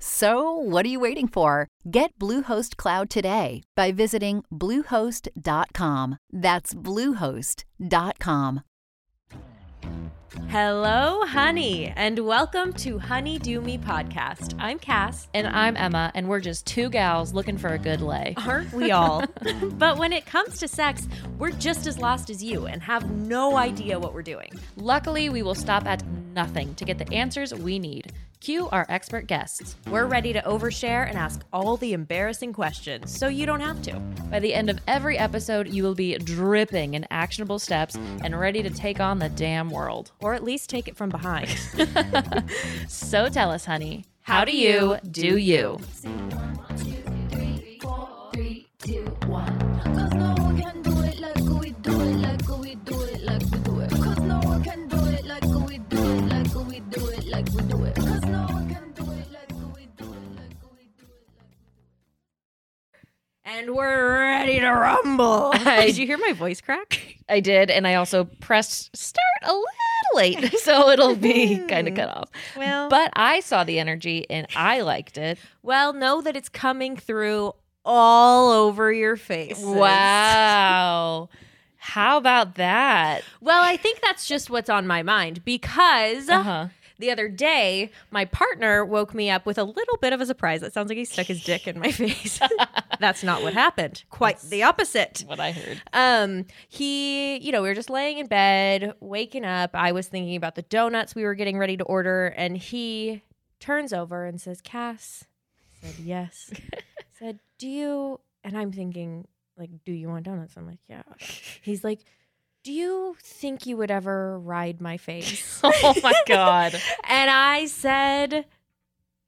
So, what are you waiting for? Get Bluehost Cloud today by visiting Bluehost.com. That's Bluehost.com. Hello, honey, and welcome to Honey Dew Me podcast. I'm Cass. And I'm Emma, and we're just two gals looking for a good lay. Aren't we all? but when it comes to sex, we're just as lost as you and have no idea what we're doing. Luckily, we will stop at nothing to get the answers we need. Cue our expert guests. We're ready to overshare and ask all the embarrassing questions so you don't have to. By the end of every episode, you will be dripping in actionable steps and ready to take on the damn world. Or at least take it from behind. So tell us, honey, how do you do you? And we're ready to rumble. Did you hear my voice crack? I did, and I also pressed start a little late, so it'll be kind of cut off. Well, But I saw the energy and I liked it. well, know that it's coming through all over your face. Wow. How about that? Well, I think that's just what's on my mind because Uh-huh. The other day my partner woke me up with a little bit of a surprise. It sounds like he stuck his dick in my face. that's not what happened. Quite the opposite. What I heard. Um, he, you know, we were just laying in bed, waking up. I was thinking about the donuts we were getting ready to order, and he turns over and says, Cass. I said, Yes. said, Do you and I'm thinking, like, do you want donuts? I'm like, Yeah. He's like, Do you think you would ever ride my face? Oh my God. and I said,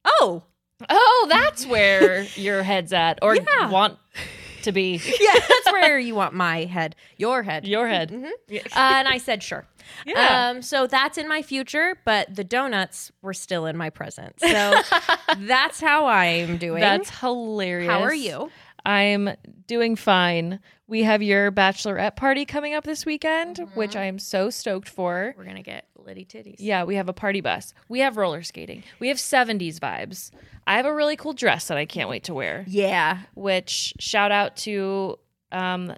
Oh, Oh, that's where your head's at, or Yeah. want to be. yeah, that's where you want my head, your head. Your head. Mhm. Uh, and I said, sure. Yeah. Um, so that's in my future, but the donuts were still in my present. So that's how I'm doing. That's hilarious. how are you? I'm doing fine. We have your bachelorette party coming up this weekend, which I am so stoked for. We're gonna get litty titties. Yeah, we have a party bus. We have roller skating. We have 70s vibes. I have a really cool dress that I can't wait to wear, Yeah. which shout out to um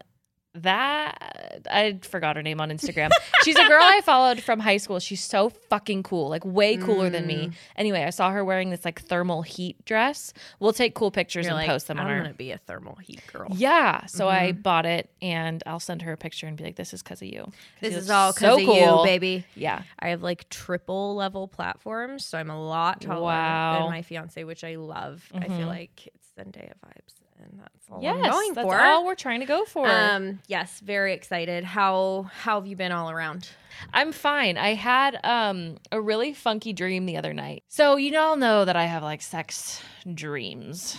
that I forgot her name on Instagram. She's a girl I followed from high school. She's so fucking cool, like way cooler than me. Mm. Anyway, I saw her wearing this like thermal heat dress. We'll take cool pictures You're and like, post them I'm gonna be a thermal heat girl. yeah, so I Mm-hmm. bought it and I'll send her a picture and be like, "This is because of you. This is all so because of you, cool." baby. Yeah, I have like triple level platforms, so I'm a lot taller Wow. than my fiance, which I love. I feel Mhm. like it's Zendaya vibes, and that's all yes, I'm going that's for. all we're trying to go for. Um, yes, very excited. How how have you been all around? I'm fine. I had um a really funky dream the other night. So you all know that I have like sex dreams.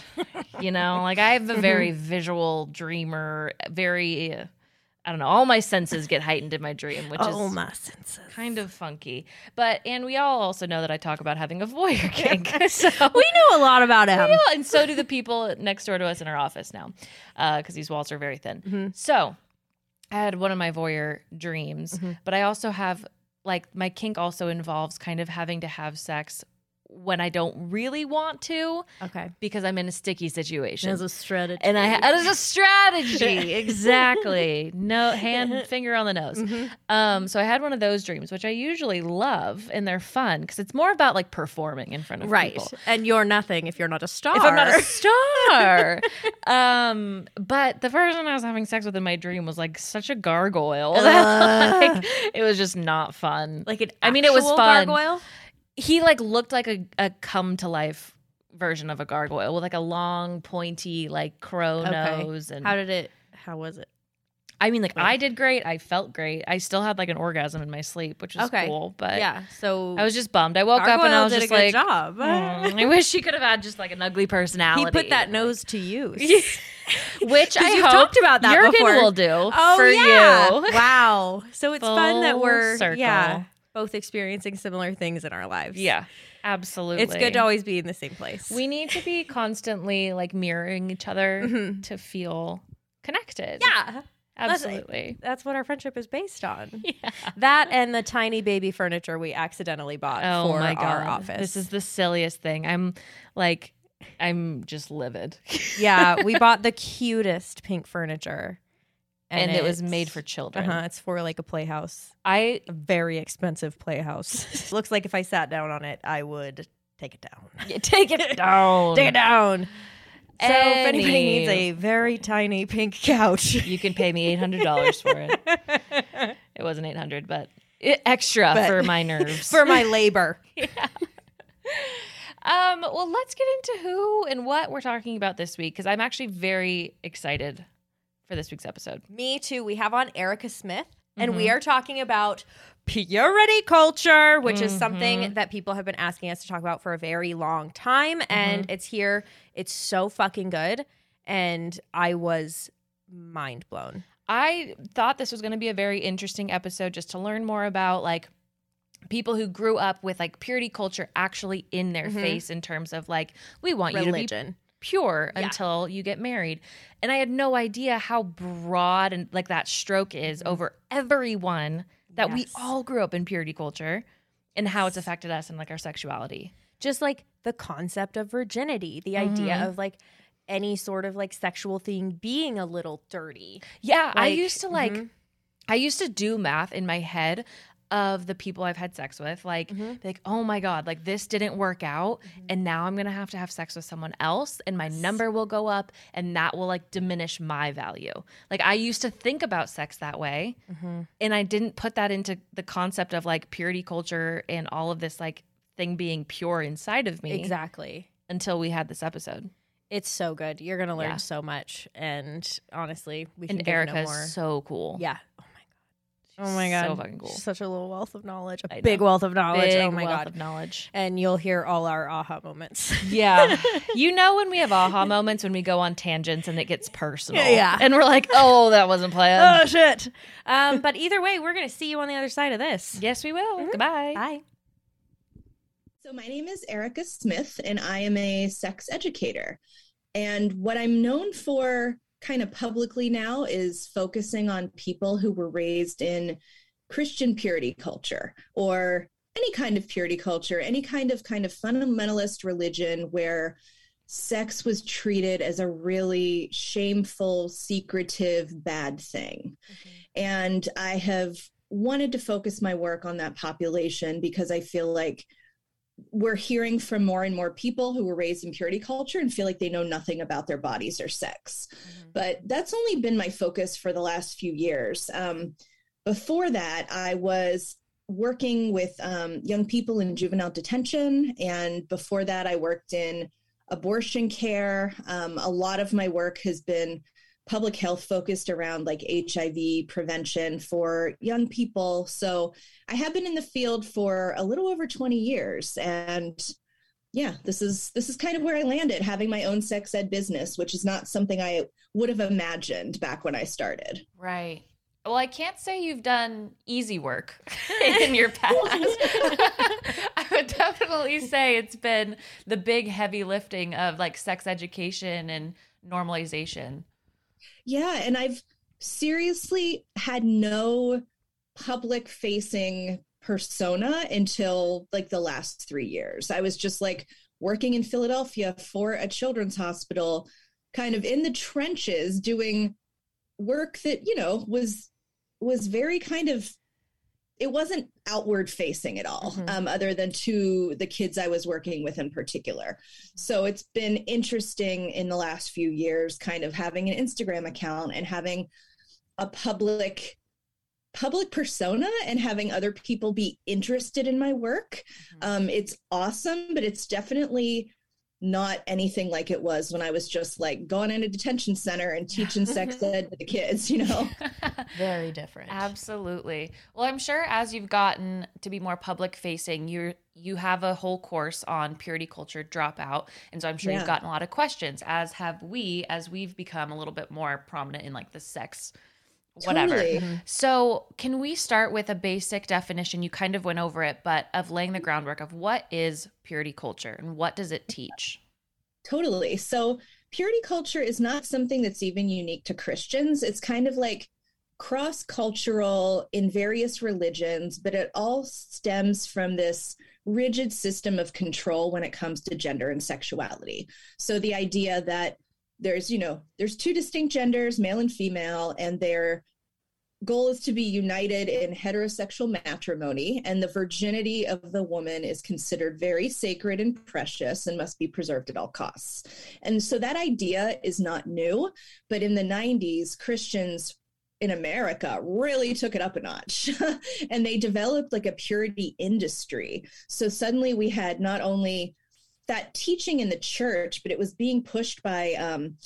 you know, like I have a very visual dreamer, very I don't know, all my senses get heightened in my dream, which oh is my senses. kind of funky. But and we all also know that I talk about having a voyeur kink. so We know a lot about him. And so do the people next door to us in our office now, because these walls are very thin. Mhm. So I had one of my voyeur dreams, Mhm. but I also have like my kink also involves kind of having to have sex when I don't really want to Okay. because I'm in a sticky situation. As a strategy. and I as a strategy, exactly. No hand, finger on the nose. Mhm. Um, so I had one of those dreams, which I usually love, and they're fun because it's more about like performing in front of Right. people. Right. And you're nothing if you're not a star. if I'm not a star. um, but the person I was having sex with in my dream was like such a gargoyle. that, like, it was just not fun. like an I mean, it was fun. gargoyle. He like looked like a, a come to life version of a gargoyle with like a long, pointy, like crow Okay. nose. And How did it? How was it? I mean, like I did great. I felt great. I still had like an orgasm in my sleep, which is Okay. cool. But yeah. So I was just bummed. I woke up and Gargoyle I was did just a good like, job. "Mm, I wish he could have had just like an ugly personality. he put that nose to use. which I you've hope talked about that Jurgen before. will do Oh for yeah! you. Wow. So it's fun that Full we're circle. yeah both experiencing similar things in our lives. Yeah, absolutely. It's good to always be in the same place. We need to be constantly like mirroring each other Mhm. to feel connected. yeah. Absolutely. That's what our friendship is based on. Yeah. That and the tiny baby furniture we accidentally bought Oh for my god, our office. this is the silliest thing. I'm like, I'm just livid, yeah, we bought the cutest pink furniture, and, it was made for children. Uh-huh, it's for like a playhouse, I a very expensive playhouse. Looks like if I sat down on it, I would take it down. take it down. Take it down. So if anybody needs a very tiny pink couch, You can pay me eight hundred dollars for it. It wasn't eight hundred, but it, extra But- for my nerves. for my labor. yeah. Um, well, let's get into who and what we're talking about this week because I'm actually very excited for this week's episode. Me too. We have on Erica Smith, and Mm-hmm. we are talking about purity culture, which is Mm-hmm. something that people have been asking us to talk about for a very long time. Mm-hmm. And it's here. It's so fucking good. And I was mind blown. I thought this was going to be a very interesting episode just to learn more about like people who grew up with like purity culture actually in their Mhm. face in terms of like we want you to be Religion. Pure Yeah. until you get married. And I had no idea how broad and like that stroke is over everyone that we all grew up in purity culture and how it's affected us and like our sexuality. Just like the concept of virginity, the idea Mhm. of like any sort of like sexual thing being a little dirty. Yeah, I used to like mhm. I used to do math in my head of the people I've had sex with, like, Mhm. be like, oh my god, like this didn't work out, Mm-hmm. and now I'm gonna have to have sex with someone else, and my number will go up, and that will like diminish my value. Like I used to think about sex that way, and I didn't put that into the concept of like purity culture and all of this like thing being pure inside of me Exactly. until we had this episode. It's so good. You're gonna learn Yeah. so much, and honestly, we can And give no Erica's more. so cool. yeah. Oh. Oh my god. so fucking cool. She's such a little wealth of knowledge. a big wealth of knowledge. Big oh my wealth god. of knowledge. and you'll hear all our aha moments. Yeah. you know when we have aha moments when we go on tangents and it gets personal. Yeah. And we're like, oh, that wasn't planned. oh shit. Um, but either way, we're gonna see you on the other side of this. yes, we will. Goodbye. Bye. So, my name is Erica Smith, and I am a sex educator. And what I'm known for kind of publicly now is focusing on people who were raised in Christian purity culture or any kind of purity culture, any kind of kind of fundamentalist religion where sex was treated as a really shameful, secretive, bad thing. Mm-hmm. And I have wanted to focus my work on that population because I feel like we're hearing from more and more people who were raised in purity culture and feel like they know nothing about their bodies or sex. But that's only been my focus for the last few years. Um, before that, I was working with um, young people in juvenile detention. And before that, I worked in abortion care. Um, a lot of my work has been public health focused around like HIV prevention for young people. So I have been in the field for a little over 20 years and yeah, this is this is kind of where I landed having my own sex ed business, which is not something I would have imagined back when I started. Right. Well, I can't say you've done easy work in your past. I would definitely say it's been the big heavy lifting of like sex education and normalization. Yeah, and I've seriously had no public facing persona until like the last 3 years. I was just like working in Philadelphia for a children's hospital kind of in the trenches doing work that, you know, was was very kind of it wasn't outward facing at all Mhm. um, other than to the kids i was working with in particular. So it's been interesting in the last few years kind of having an instagram account and having a public public persona and having other people be interested in my work. Um, it's awesome but it's definitely not anything like it was when I was just like going in a detention center and teaching sex ed to the kids, you know? Very different. Absolutely. Well, I'm sure as you've gotten to be more public facing, you you have a whole course on purity culture dropout, and so I'm sure Yeah. you've gotten a lot of questions. As have we, as we've become a little bit more prominent in like the sex, whatever. Totally. Mm-hmm. So, can we start with a basic definition? You kind of went over it, but of laying the groundwork of what is purity culture and what does it teach? Totally. So, purity culture is not something that's even unique to Christians. It's kind of like cross cultural in various religions, but it all stems from this rigid system of control when it comes to gender and sexuality. So, the idea that there's, you know, there's two distinct genders, male and female, and their goal is to be united in heterosexual matrimony, and the virginity of the woman is considered very sacred and precious and must be preserved at all costs. And so that idea is not new, but in the 90s, Christians in America really took it up a notch and they developed like a purity industry. So suddenly we had not only that teaching in the church, but it was being pushed by um,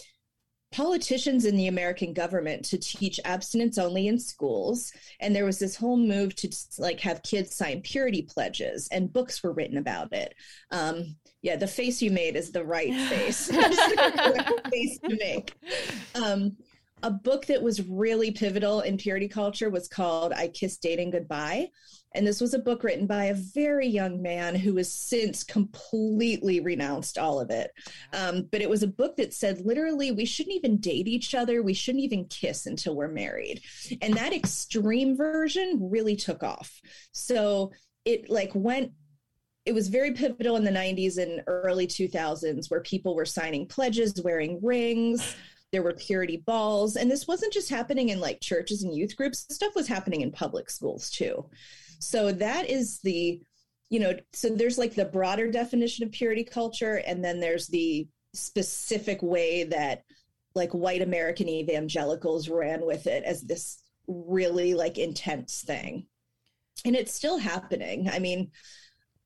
politicians in the American government to teach abstinence only in schools. And there was this whole move to like have kids sign purity pledges, and books were written about it. Um, yeah, the face you made is the right face. The face to make. Um, a book that was really pivotal in purity culture was called I Kiss Dating Goodbye. And this was a book written by a very young man who has since completely renounced all of it. Um, but it was a book that said literally, we shouldn't even date each other. We shouldn't even kiss until we're married. And that extreme version really took off. So it like went it was very pivotal in the 90s and early 2000s where people were signing pledges, wearing rings. There were purity balls. And this wasn't just happening in like churches and youth groups, stuff was happening in public schools too. So that is the, you know, so there's like the broader definition of purity culture, and then there's the specific way that like white American evangelicals ran with it as this really like intense thing. And it's still happening. I mean,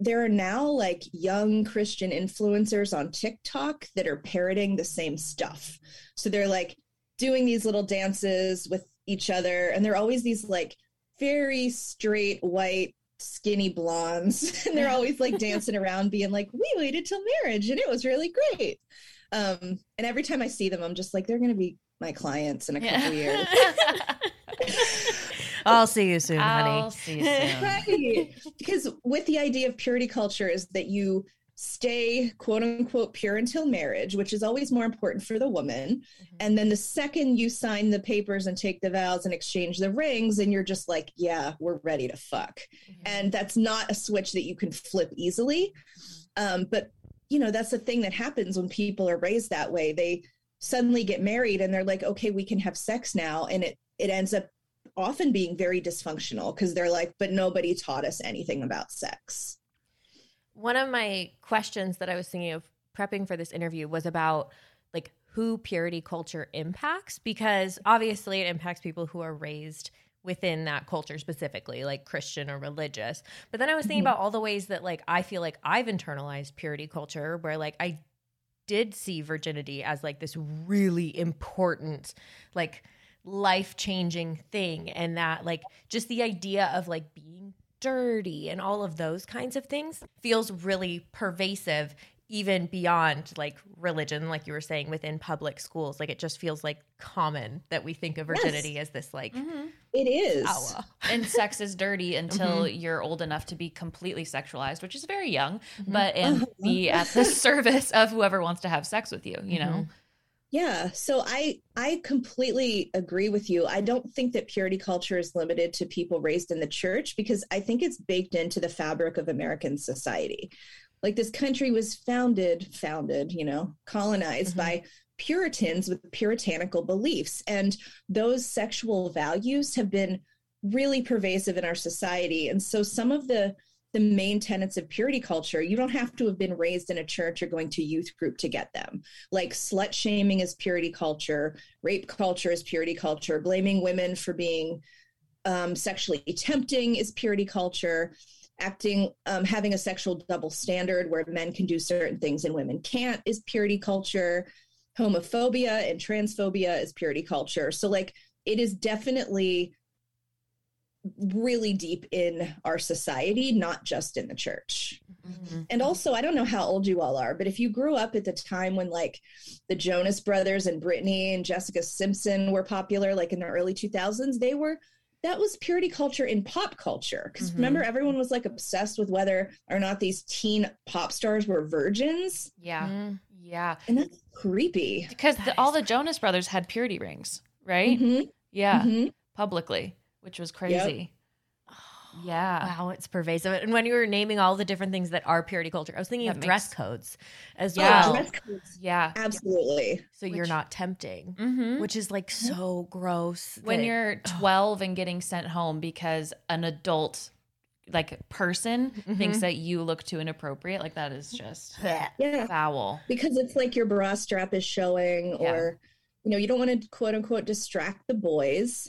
there are now like young Christian influencers on TikTok that are parroting the same stuff. So they're like doing these little dances with each other, and they're always these like very straight white skinny blondes. And they're always like dancing around being like we waited till marriage and it was really great. Um and every time i see them i'm just like they're gonna be my clients in a couple years. I'll see you soon, I'll honey. see you soon. right. Because with the idea of purity culture is that you stay quote unquote pure until marriage which is always more important for the woman. Mm-hmm. And then the second you sign the papers and take the vows and exchange the rings and you're just like yeah we're ready to fuck. Mm-hmm. And that's not a switch that you can flip easily. Mm-hmm. Um, but you know that's the thing that happens when people are raised that way. They suddenly get married and they're like okay we can have sex now. And it it ends up often being very dysfunctional because they're like but nobody taught us anything about sex One of my questions that I was thinking of prepping for this interview was about like who purity culture impacts because obviously it impacts people who are raised within that culture specifically like Christian or religious. But then I was thinking Mhm. about all the ways that like I feel like I've internalized purity culture where like I did see virginity as like this really important like life-changing thing and that like just the idea of like being dirty and all of those kinds of things feels really pervasive even beyond like religion like you were saying within public schools like it just feels like common that we think of Yes. virginity as this like mm-hmm. it is power. and sex is dirty until mm-hmm. you're old enough to be completely sexualized, which is very young, mm-hmm. but and be at the service of whoever wants to have sex with you, you know? Yeah, so I I completely agree with you. I don't think that purity culture is limited to people raised in the church because I think it's baked into the fabric of American society. Like this country was founded founded, you know, colonized Mhm. by Puritans with puritanical beliefs and those sexual values have been really pervasive in our society. And so some of the the main tenets of purity culture, you don't have to have been raised in a church or going to youth group to get them like slut shaming is purity culture, rape culture is purity culture, blaming women for being um, sexually tempting is purity culture. acting um, having a sexual double standard where men can do certain things and women can't is purity culture homophobia and transphobia is purity culture so like it is definitely really deep in our society not just in the church Mhm. and also, I don't know how old you all are, but if you grew up at the time when like the Jonas Brothers and Britney and Jessica Simpson were popular, like in the early 2000s, they were that was purity culture in pop culture. Because Mhm. remember, everyone was like obsessed with whether or not these teen pop stars were virgins, Yeah. Mhm. Yeah. and that's creepy. Because That the, all is the Jonas brothers had purity rings, right? Mhm, Yeah. mhm. Publicly, which was crazy. Yeah. Wow, it's pervasive. And when you were naming all the different things that are purity culture, I was thinking That of dress codes as Yeah. well. Dress codes, Yeah. absolutely. so you're not tempting, Mm-hmm. which is like so gross. when that- you're 12 and getting sent home because an adult like person thinks Mhm. that you look too inappropriate like that is just Yeah, foul because it's like your bra strap is showing, Yeah. or you know, you don't want to quote unquote distract the boys.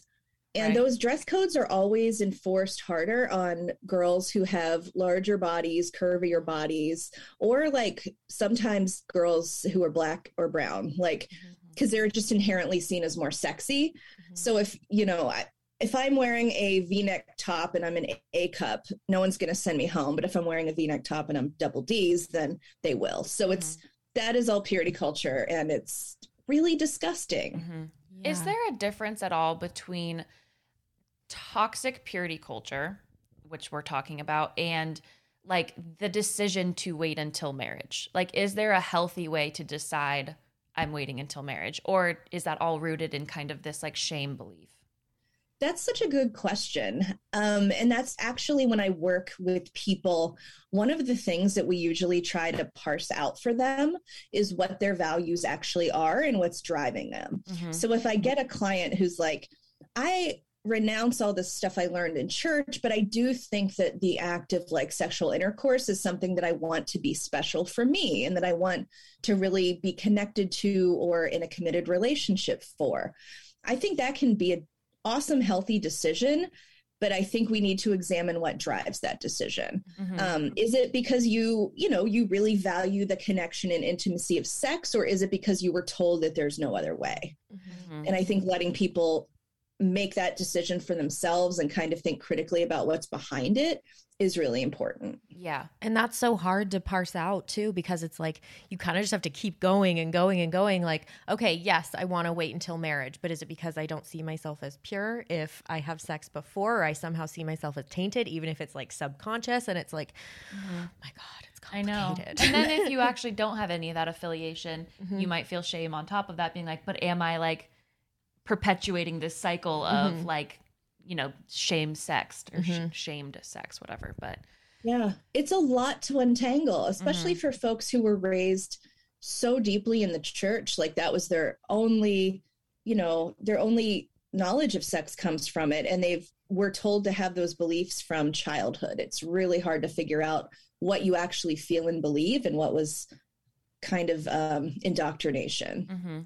And Right. those dress codes are always enforced harder on girls who have larger bodies, curvier bodies, or like sometimes girls who are black or brown, like mm-hmm. because they're just inherently seen as more sexy. Mm-hmm. So if, you know, I, if I'm wearing a V-neck top and I'm an A cup, no one's going to send me home. But if I'm wearing a V-neck top and I'm double D's, then they will. So it's mm-hmm. that is all purity culture, and it's really disgusting. Mhm. is there a difference at all between toxic purity culture which we're talking about and like the decision to wait until marriage like is there a healthy way to decide i'm waiting until marriage or is that all rooted in kind of this like shame belief That's such a good question. Um, and that's actually when I work with people, one of the things that we usually try to parse out for them is what their values actually are and what's driving them. Mhm. So if I get a client who's like, I renounce all this stuff I learned in church, but I do think that the act of like sexual intercourse is something that I want to be special for me and that I want to really be connected to or in a committed relationship for. I think that can be an awesome, healthy decision. But I think we need to examine what drives that decision. Mhm. Um, is it because you, you know, you really value the connection and intimacy of sex, or is it because you were told that there's no other way? Mhm. And I think letting people make that decision for themselves and kind of think critically about what's behind it is really important. yeah And that's so hard to parse out too, because it's like you kind of just have to keep going and going and going. Like, okay, yes, I want to wait until marriage, but is it because I don't see myself as pure if I have sex before, or I somehow see myself as tainted, even if it's like subconscious and it's like, oh my God, it's I know. complicated. And then if you actually don't have any of that affiliation, Mhm. you might feel shame on top of that, being like, but am I like perpetuating this cycle of Mhm. like, you know, shame sexed or sh- Mhm. shamed sex, whatever. But Yeah, it's a lot to untangle, especially for folks who were raised so deeply in the church. Like that was their only, you know, their only knowledge of sex comes from it. And they've were told to have those beliefs from childhood. It's really hard to figure out what you actually feel and believe and what was kind of um, indoctrination. mm-hmm.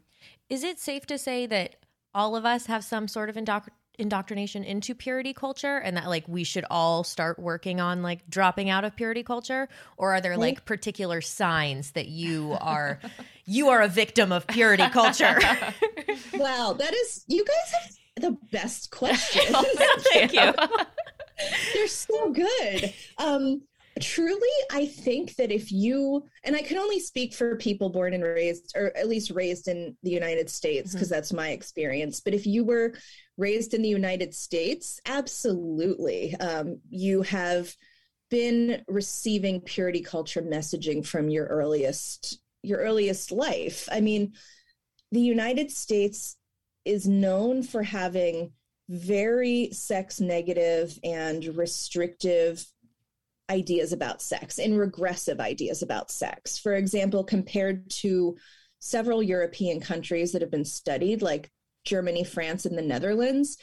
Is it safe to say that all of us have some sort of indoctr- indoctrination into purity culture and that like we should all start working on like dropping out of purity culture or are there like particular signs that you are you are a victim of purity culture? Wow, that is, you guys have the best questions. thank you. They're so good. Um, truly, I think that if you, and I can only speak for people born and raised, or at least raised in the United States, because that's my experience. But if you were raised in the United States, absolutely. Um, you have been receiving purity culture messaging from your earliest your earliest life. I mean, the United States is known for having very sex negative and restrictive ideas about sex and regressive ideas about sex. For example, compared to several European countries that have been studied, like Germany, France, and the Netherlands,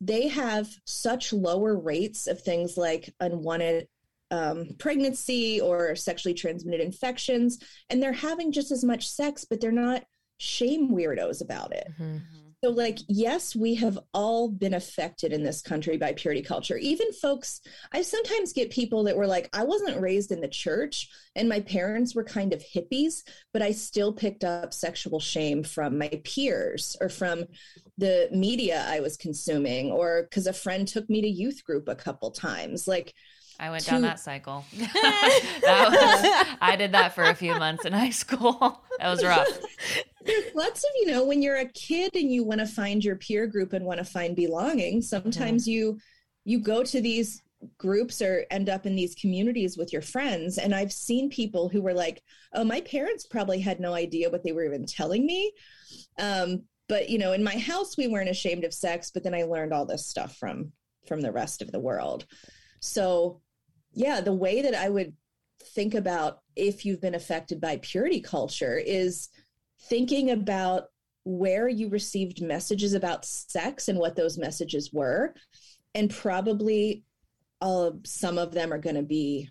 they have such lower rates of things like unwanted um, pregnancy or sexually transmitted infections. And they're having just as much sex, but they're not shame weirdos about it. Mhm. So, like, yes, we have all been affected in this country by purity culture. Even folks, I sometimes get people that were like, I wasn't raised in the church and my parents were kind of hippies, but I still picked up sexual shame from my peers or from the media I was consuming or because a friend took me to youth group a couple times. Like, I went to- down that cycle. that was, I did that for a few months in high school. That was rough. there's lots of you know when you're a kid and you want to find your peer group and want to find belonging sometimes you you go to these groups or end up in these communities with your friends and i've seen people who were like oh my parents probably had no idea what they were even telling me um, but you know in my house we weren't ashamed of sex but then i learned all this stuff from from the rest of the world so yeah the way that i would think about if you've been affected by purity culture is thinking about where you received messages about sex and what those messages were and probably uh, some of them are going to be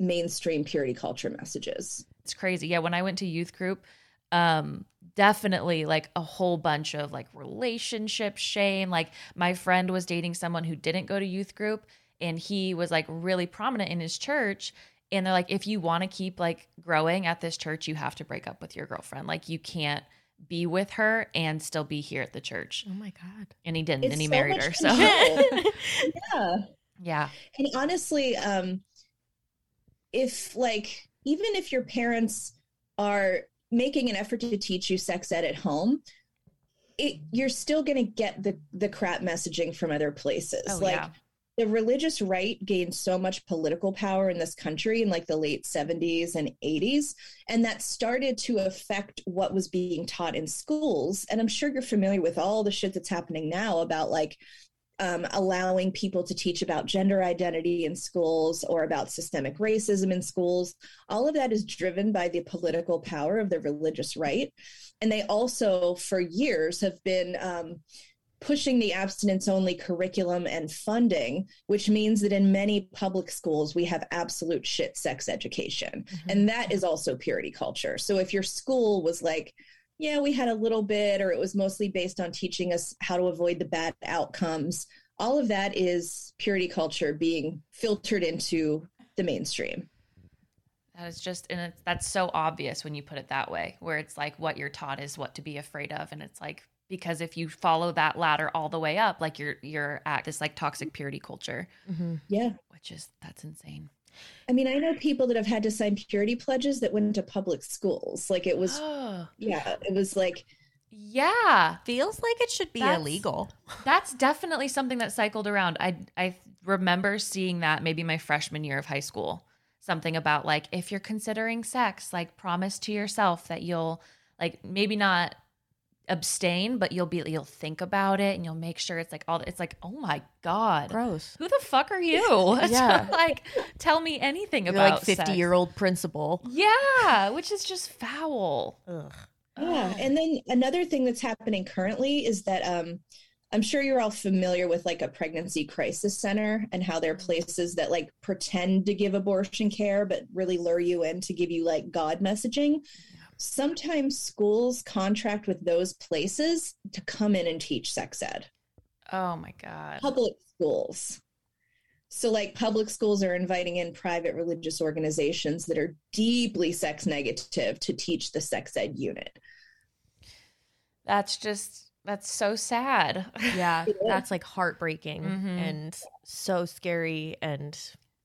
mainstream purity culture messages It's crazy. Yeah, when I went to youth group, um, definitely like a whole bunch of like relationship shame. Like my friend was dating someone who didn't go to youth group and he was like really prominent in his church. And they're like, if you want to keep like growing at this church, you have to break up with your girlfriend. Like you can't be with her and still be here at the church. Oh my god. And he didn't, It's and he so married much her. So yeah yeah. and honestly um if like even if your parents are making an effort to teach you sex ed at home it you're still going to get the the crap messaging from other places Oh, like yeah. The religious right gained so much political power in this country in like the late 70s and 80s and that started to affect what was being taught in schools. And i'm sure you're familiar with all the shit that's happening now about like um, allowing people to teach about gender identity in schools or about systemic racism in schools. All of that is driven by the political power of the religious right. And they also for years have been um, pushing the abstinence only curriculum and funding, which means that in many public schools, we have absolute shit sex education. Mm-hmm. And that is also purity culture. So if your school was like, yeah, we had a little bit, or it was mostly based on teaching us how to avoid the bad outcomes, all of that is purity culture being filtered into the mainstream. That is just, and it's, that's so obvious when you put it that way, where it's like what you're taught is what to be afraid of, and it's like because if you follow that ladder all the way up, like you're you're at this like toxic purity culture, mm-hmm. Yeah. which is that's insane. I mean, I know people that have had to sign purity pledges that went to public schools. Like it was, yeah, it was like, yeah, Feels like it should be That's- illegal. that's definitely something that cycled around. I I remember seeing that maybe my freshman year of high school. Something about like if you're considering sex, like promise to yourself that you'll like maybe not abstain, but you'll be you'll think about it and you'll make sure it's like all it's like, oh my God. Gross. Who the fuck are you? Yeah. Like tell me anything You're about like 50 sex. year old principal. Yeah, which is just foul. Ugh. Yeah, and then another thing that's happening currently is that um, I'm sure you're all familiar with like a pregnancy crisis center and how there are places that like pretend to give abortion care but really lure you in to give you like God messaging. Sometimes schools contract with those places to come in and teach sex ed. Oh my God. Public schools. So, like, public schools are inviting in private religious organizations that are deeply sex negative to teach the sex ed unit. That's just that's so sad. Yeah, that's like heartbreaking Mhm. and so scary. And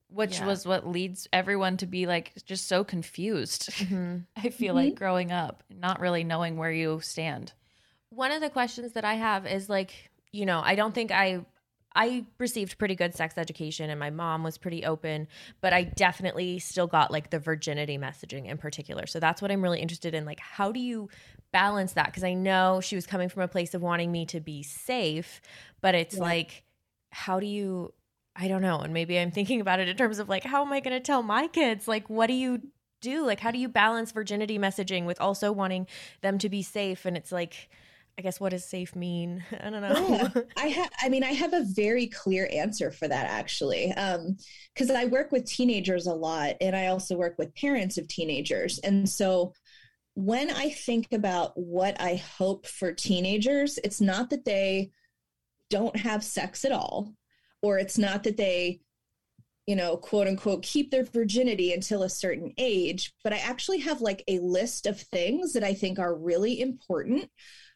Which Yeah. was what leads everyone to be like just so confused. Mm-hmm. I feel mm-hmm. like growing up, not really knowing where you stand. one of the questions that I have is like, you know, I don't think I I received pretty good sex education and my mom was pretty open, but I definitely still got like the virginity messaging in particular. So that's what I'm really interested in like how do you balance that because I know she was coming from a place of wanting me to be safe, but it's Yeah. like how do you I don't know, and maybe I'm thinking about it in terms of like how am I going to tell my kids like what do you do? Like how do you balance virginity messaging with also wanting them to be safe and it's like I guess what does safe mean? I don't know. Yeah. I have I mean I have a very clear answer for that actually. Um cuz I work with teenagers a lot and I also work with parents of teenagers and so when I think about what I hope for teenagers, it's not that they don't have sex at all, or it's not that they, you know, quote unquote, keep their virginity until a certain age, but I actually have like a list of things that I think are really important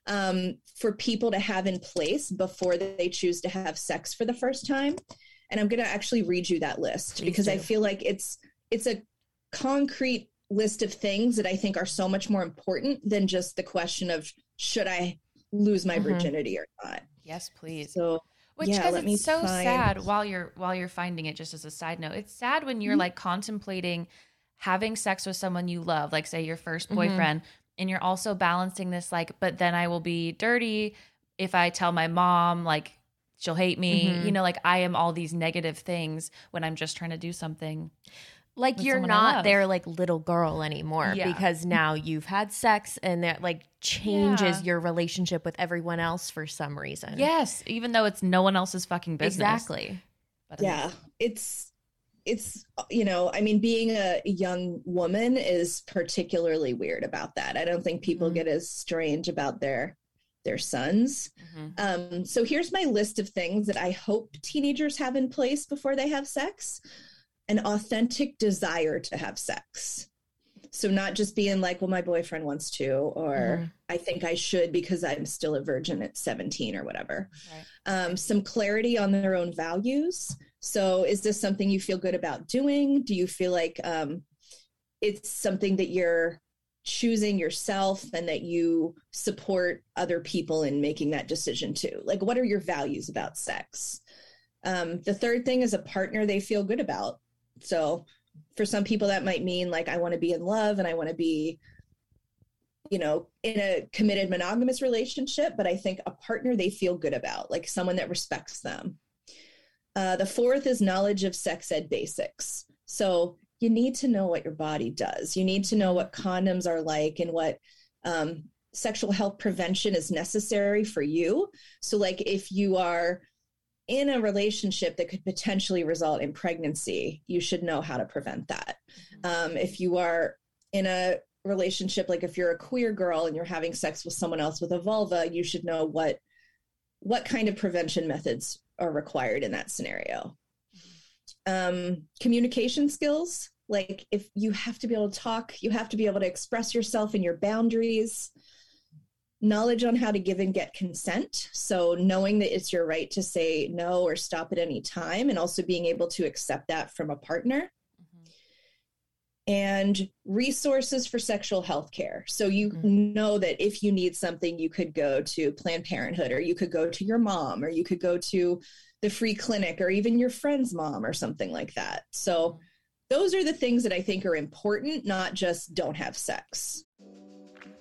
um, for people to have in place before they choose to have sex for the first time. And I'm going to actually read you that list Please because I feel like it's it's a concrete list of things that I think are so much more important than just the question of should I lose my Mhm. virginity or not. Yes, please. So Which yeah, let me it's so find- sad while you're while you're finding it. Just as a side note, it's sad when you're Mhm. like contemplating having sex with someone you love, like say your first Mhm. boyfriend, and you're also balancing this like, but then I will be dirty if I tell my mom like she'll hate me. Mhm. You know, like I am all these negative things when I'm just trying to do something. Like with you're not their like little girl anymore Yeah. because now you've had sex and that like changes Yeah. your relationship with everyone else for some reason. Yes, even though it's no one else's fucking business. exactly. But yeah, it's it's you know, I mean being a young woman is particularly weird about that. I don't think people Mhm. get as strange about their their sons. Mhm. Um, so here's my list of things that I hope teenagers have in place before they have sex an authentic desire to have sex. So, not just being like, well, my boyfriend wants to, or I think I should because I'm still a virgin at 17 or whatever. Right. Um, some clarity on their own values. So, is this something you feel good about doing? Do you feel like um, it's something that you're choosing yourself and that you support other people in making that decision too? Like, what are your values about sex? Um, the third thing is a partner they feel good about. So, for some people, that might mean like, I want to be in love and I want to be, you know, in a committed monogamous relationship, but I think a partner they feel good about, like someone that respects them. Uh, the fourth is knowledge of sex ed basics. So, you need to know what your body does. You need to know what condoms are like and what um, sexual health prevention is necessary for you. So, like, if you are in a relationship that could potentially result in pregnancy, you should know how to prevent that. Um, if you are in a relationship, like if you're a queer girl and you're having sex with someone else with a vulva, you should know what what kind of prevention methods are required in that scenario. Um, communication skills, like if you have to be able to talk, you have to be able to express yourself and your boundaries knowledge on how to give and get consent. So, knowing that it's your right to say no or stop at any time, and also being able to accept that from a partner. And resources for sexual health care. So, you Mhm. know that if you need something, you could go to Planned Parenthood, or you could go to your mom, or you could go to the free clinic, or even your friend's mom, or something like that. So, those are the things that I think are important, not just don't have sex.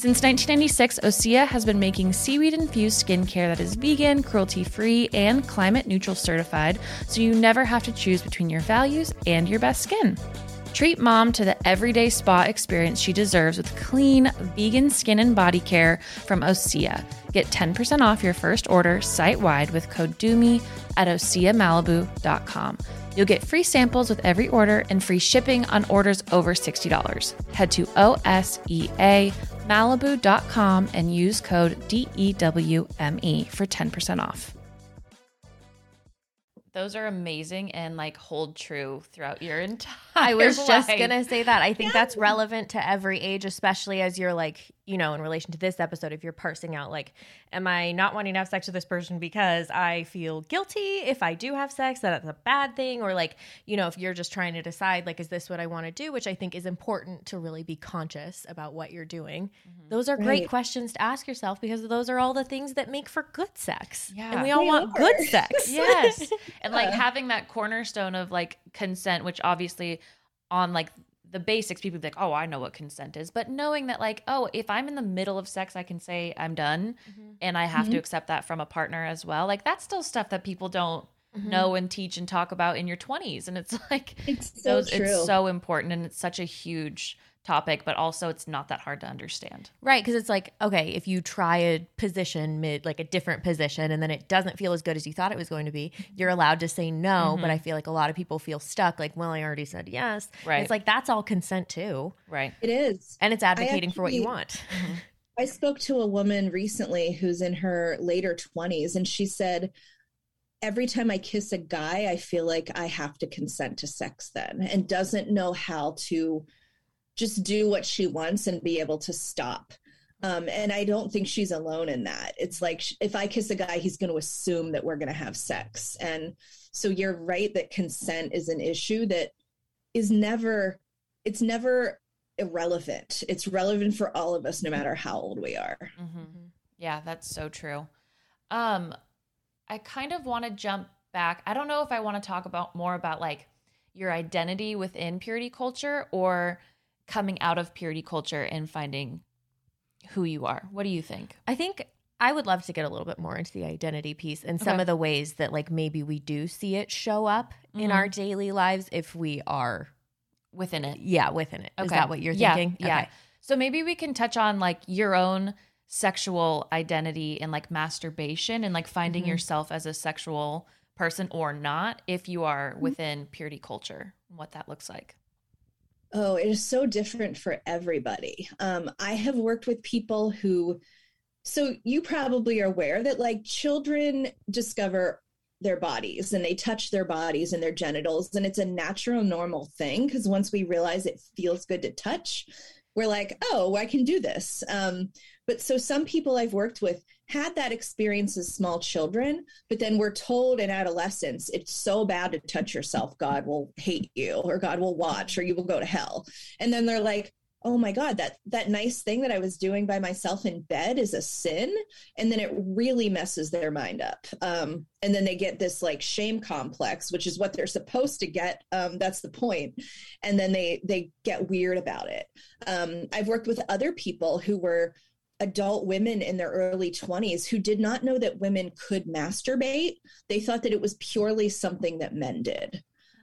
Since 1996, Osea has been making seaweed infused skincare that is vegan, cruelty free, and climate neutral certified, so you never have to choose between your values and your best skin. Treat mom to the everyday spa experience she deserves with clean, vegan skin and body care from Osea. Get 10% off your first order site wide with code DEWME at OseaMalibu.com. You'll get free samples with every order and free shipping on orders over $60. Head to OSEAMalibu.com and use code DEWME for 10% off. Those are amazing and like hold true throughout your entire I was your just gonna say that. I think that's relevant to every age, especially as you're like, you know, in relation to this episode, if you're parsing out like, am I not wanting to have sex with this person because I feel guilty if I do have sex, that it's a bad thing, or like, you know, if you're just trying to decide, like, is this what I want to do, which I think is important to really be conscious about what you're doing. Mm-hmm. Those are great Right. questions to ask yourself because those are all the things that make for good sex. Yeah. And we all They want are. good sex. yes and like uh. having that cornerstone of like consent which obviously on like the basics people be like oh i know what consent is. But knowing that like oh if i'm in the middle of sex i can say i'm done mm-hmm. and i have to mm-hmm. accept that from a partner as well like that's still stuff that people don't mm-hmm. know and teach and talk about in your 20s and it's like It's so those true. it's so important and it's such a huge topic but also it's not that hard to understand Right, because it's like, okay, if you try a position mid like a different position and then it doesn't feel as good as you thought it was going to be, you're allowed to say no. But I mm-hmm. feel like a lot of people feel stuck, like, well, I already said yes. And Right. It's like that's all consent too. right it is. And it's advocating for what you want. I spoke to a woman recently who's in her later 20s, and she said, Every time I kiss a guy, I feel like I have to consent to sex then, and doesn't know how to just do what she wants and be able to stop. Um, and I don't think she's alone in that. It's like if I kiss a guy, he's going to assume that we're going to have sex. And so you're right that consent is an issue that is never, it's never irrelevant. It's relevant for all of us, no matter how old we are. Mm-hmm. Yeah, that's so true. Um, I kind of want to jump back. I don't know if I want to talk about more about like your identity within purity culture or coming out of purity culture and finding who you are. What do you think? I think I would love to get a little bit more into the identity piece and some Okay. of the ways that like maybe we do see it show up in Mhm. our daily lives if we are Within it. yeah within it. Okay. Is that what you're thinking? yeah. Okay. So maybe we can touch on like your own sexual identity and like masturbation and like finding Mhm. yourself as a sexual person or not if you are within purity culture what that looks like. Oh, it is so different for everybody. Um, I have worked with people who, so you probably are aware that like children discover their bodies and they touch their bodies and their genitals, and it's a natural, normal thing because once we realize it feels good to touch, we're like, oh, I can do this. Um, but so some people I've worked with had that experience as small children, but then we're told in adolescence it's so bad to touch yourself, God will hate you, or God will watch, or you will go to hell. And then they're like, oh my God, that that nice thing that I was doing by myself in bed is a sin. And then it really messes their mind up. Um, and then they get this like shame complex, which is what they're supposed to get. Um, that's the point. And then they they get weird about it. Um, I've worked with other people who were adult women in their early 20s who did not know that women could masturbate. They thought that it was purely something that men did.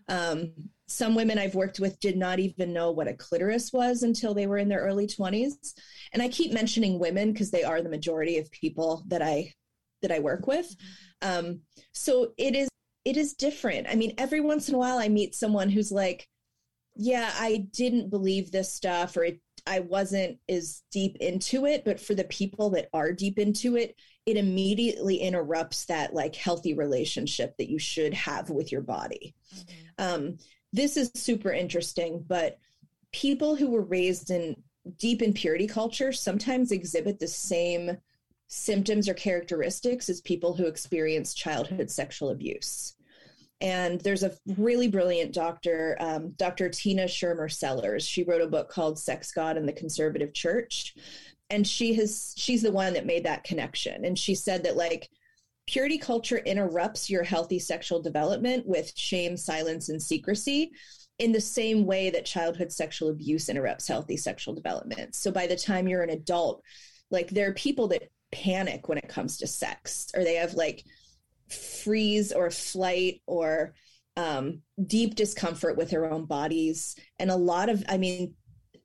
Um, some women I've worked with did not even know what a clitoris was until they were in their early 20s. And I keep mentioning women because they are the majority of people that I that I work with. Um, so it is it is different. I mean, every once in a while I meet someone who's like, yeah, I didn't believe this stuff or it I wasn't as deep into it, but for the people that are deep into it, it immediately interrupts that like healthy relationship that you should have with your body. Um, this is super interesting, but people who were raised in deep in purity culture sometimes exhibit the same symptoms or characteristics as people who experience childhood sexual abuse. And there's a really brilliant doctor, um, Dr. Tina Schermer Sellers. She wrote a book called Sex God and the Conservative Church. And she has she's the one that made that connection. And she said that like purity culture interrupts your healthy sexual development with shame, silence, and secrecy in the same way that childhood sexual abuse interrupts healthy sexual development. So by the time you're an adult, like there are people that panic when it comes to sex, or they have like freeze or flight or um, deep discomfort with their own bodies. And a lot of, I mean,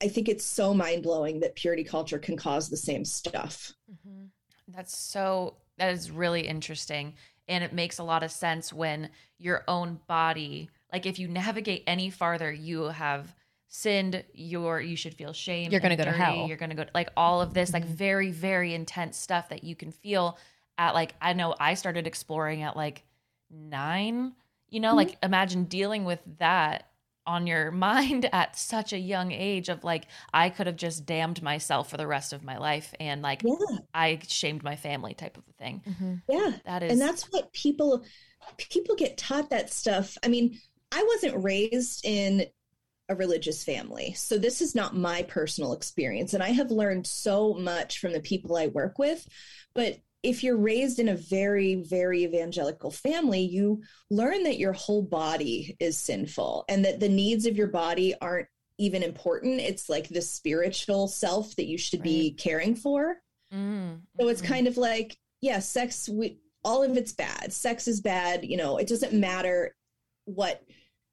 I think it's so mind blowing that purity culture can cause the same stuff. Mm-hmm. That's so that is really interesting and it makes a lot of sense when your own body like if you navigate any farther you have sinned your you should feel shame You're gonna and go to hell. you're gonna go like all of this like Mhm. very very intense stuff that you can feel at like i know i started exploring at like nine you know like imagine dealing with that on your mind at such a young age of like I could have just damned myself for the rest of my life and like Yeah. I shamed my family type of a thing. Mm-hmm. Yeah. That is and that's what people people get taught that stuff i mean i wasn't raised in a religious family so this is not my personal experience and i have learned so much from the people i work with but if you're raised in a very very evangelical family you learn that your whole body is sinful and that the needs of your body aren't even important it's like the spiritual self that you should be caring for Mm, so it's mhm. kind of like, yeah, sex, we, all of it's bad. Sex is bad. You know, it doesn't matter what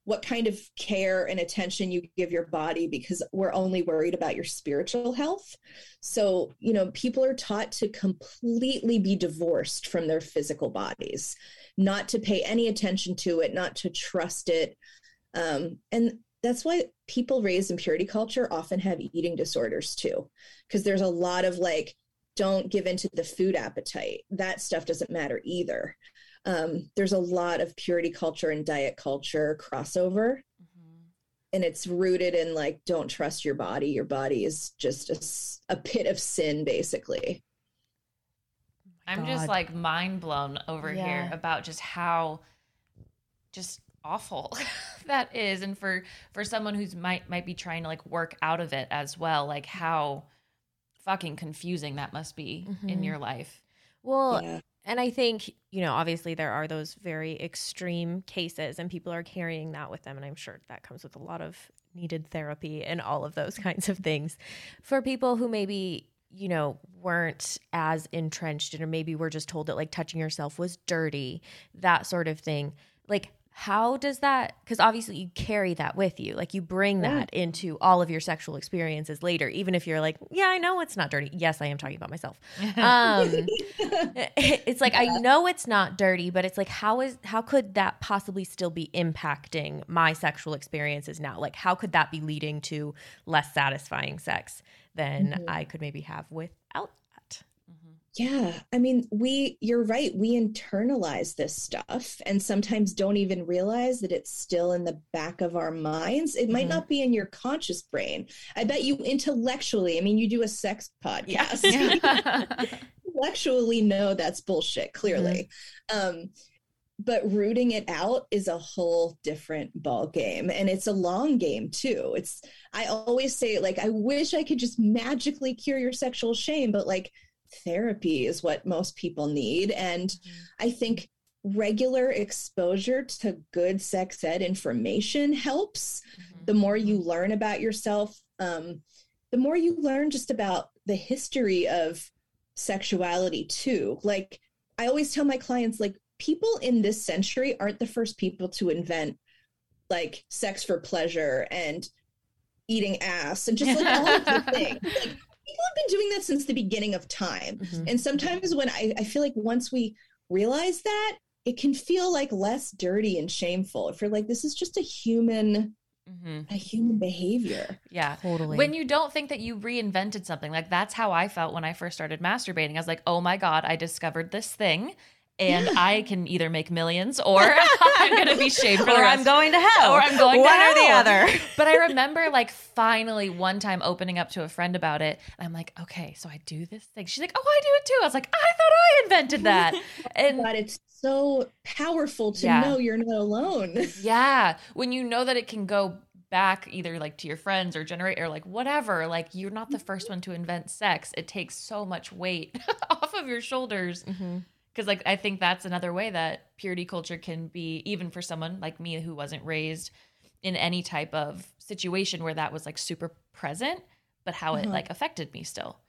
what kind of care and attention you give your body because we're only worried about your spiritual health. So, you know, people are taught to completely be divorced from their physical bodies, not to pay any attention to it, not to trust it. Um, and that's why people raised in purity culture often have eating disorders too, because there's a lot of like, don't give into the food appetite. That stuff doesn't matter either. Um, there's a lot of purity culture and diet culture crossover, Mhm. and it's rooted in like, don't trust your body. Your body is just a pit of sin, basically. I'm just like mind blown over here about just how just awful that is and for for someone who's might might be trying to like work out of it as well like how fucking confusing that must be in Mhm. your life Well, yeah. And I think, you know, obviously there are those very extreme cases and people are carrying that with them. And I'm sure that comes with a lot of needed therapy and all of those kinds of things. For people who maybe, you know, weren't as entrenched or maybe were just told that like touching yourself was dirty, that sort of thing. Like, how does that because obviously you carry that with you like you bring Yeah. that into all of your sexual experiences later even if you're like yeah i know it's not dirty yes i am talking about myself um it's like i know it's not dirty but it's like how is how could that possibly still be impacting my sexual experiences now like how could that be leading to less satisfying sex than Mhm. i could maybe have without Yeah, I mean, we, you're right. We internalize this stuff and sometimes don't even realize that it's still in the back of our minds. It might Mhm. not be in your conscious brain. I bet you intellectually, I mean, you do a sex podcast, intellectually know that's bullshit, clearly. Um, but rooting it out is a whole different ball game and it's a long game too it's i always say like i wish i could just magically cure your sexual shame but like therapy is what most people need. And mm-hmm. i think regular exposure to good sex ed information helps. Mm-hmm. The more you mm-hmm. learn about yourself um, the more you learn just about the history of sexuality too. Like i always tell my clients like people in this century aren't the first people to invent like sex for pleasure and eating ass and just like all of the things. Like people have been doing that since the beginning of time. Mhm. and sometimes when I, I feel like once we realize that it can feel like less dirty and shameful if you're like this is just a human Mhm. a human behavior. Yeah. Totally. When you don't think that you reinvented something like that's how i felt when i first started masturbating. I was like oh my god i discovered this thing and Yeah. i can either make millions or i'm gonna be shamed for the or i'm going to hell or I'm going to one or the other but I remember like finally one time opening up to a friend about it. And I'm like, okay, so I do this thing. She's like, oh, I do it too. I was like, I thought I invented that. And but it's so powerful to Yeah. know you're not alone yeah, when you know that it can go back either like to your friends or generate or like whatever, like you're not the first one to invent sex. It takes so much weight off of your shoulders. Mhm. Because like I think that's another way that purity culture can be even for someone like me who wasn't raised in any type of situation where that was like super present, but how it Uh-huh. like affected me still.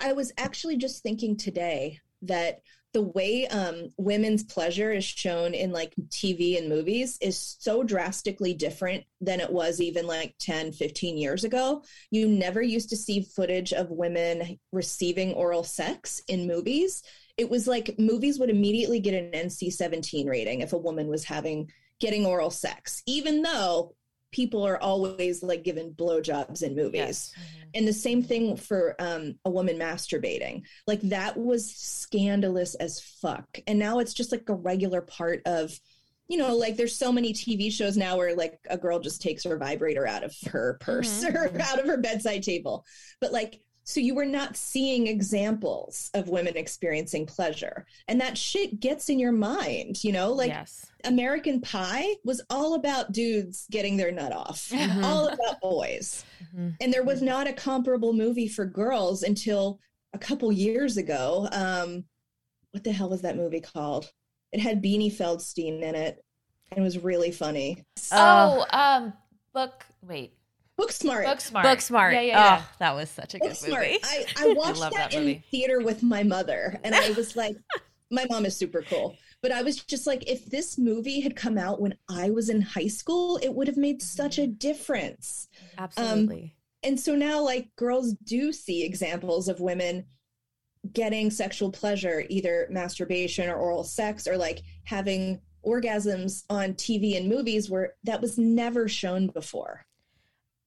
I was actually just thinking today that the way um, women's pleasure is shown in like TV and movies is so drastically different than it was even like 10, 15 years ago. You never used to see footage of women receiving oral sex in movies. It was like movies would immediately get an NC 17 rating if a woman was having getting oral sex, even though people are always like given blowjobs in movies. And the same thing for um, a woman masturbating. Like that was scandalous as fuck. And now it's just like a regular part of you know, like there's so many TV shows now where like a girl just takes her vibrator out of her purse or out of her bedside table. But like, so you were not seeing examples of women experiencing pleasure. And that shit gets in your mind, you know, like yes. American Pie was all about dudes getting their nut off, all about boys. Mhm. And there was not a comparable movie for girls until a couple years ago. Um, what the hell was that movie called? It had Beanie Feldstein in it and it was really funny. Oh, um, book. Wait, Booksmart. Booksmart. Booksmart. Yeah, yeah, yeah. Oh, that was such a good Booksmart. movie. I, I watched love that, that in theater with my mother and I was like, my mom is super cool. But I was just like, if this movie had come out when I was in high school, it would have made such a mm-hmm. difference. Um, Absolutely. and so now like girls do see examples of women getting sexual pleasure either masturbation or oral sex or like having orgasms on TV and movies where that was never shown before.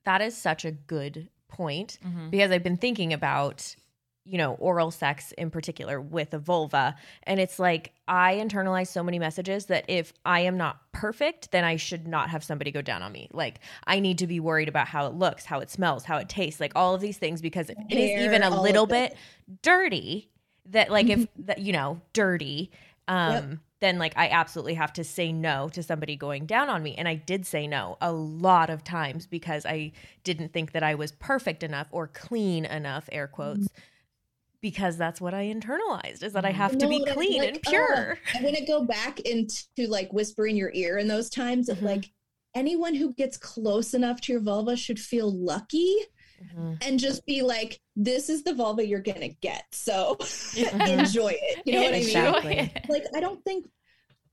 That is such a good point Mhm. because I've been thinking about, you know, oral sex in particular with a vulva. And it's like I internalize so many messages that if I am not perfect, then I should not have somebody go down on me. Like I need to be worried about how it looks, how it smells, how it tastes, like all of these things because it is even a little bit dirty that like if that you know, dirty um then like I absolutely have to say no to somebody going down on me. And I did say no a lot of times because I didn't think that I was perfect enough or clean enough, air quotes, because that's what I internalized is that I have to be clean like, and uh, pure. I want to go back into like whisper in your ear in those times of Mhm. like anyone who gets close enough to your vulva should feel lucky Mhm. and just be like, this is the vulva you're gonna get. So enjoy it. You know what I mean? Like I don't think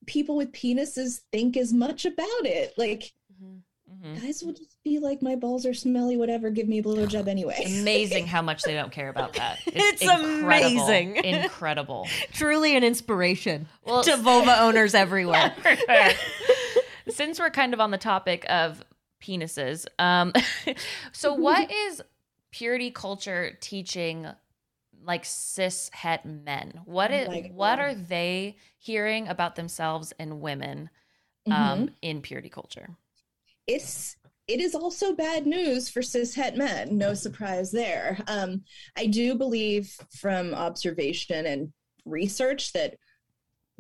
people with penises think as much about it. Like Mhm. guys will just be like, my balls are smelly, whatever, give me a blowjob anyway. Amazing how much they don't care about that. It's incredible. amazing. Incredible. Truly an inspiration Well, to vulva owners everywhere. Since we're kind of on the topic of penises, um, so what is purity culture teaching like cis het men? What is my what are they hearing about themselves and women um, Mhm. in purity culture? it's it is also bad news for cis het men. No surprise there. Um, I do believe from observation and research that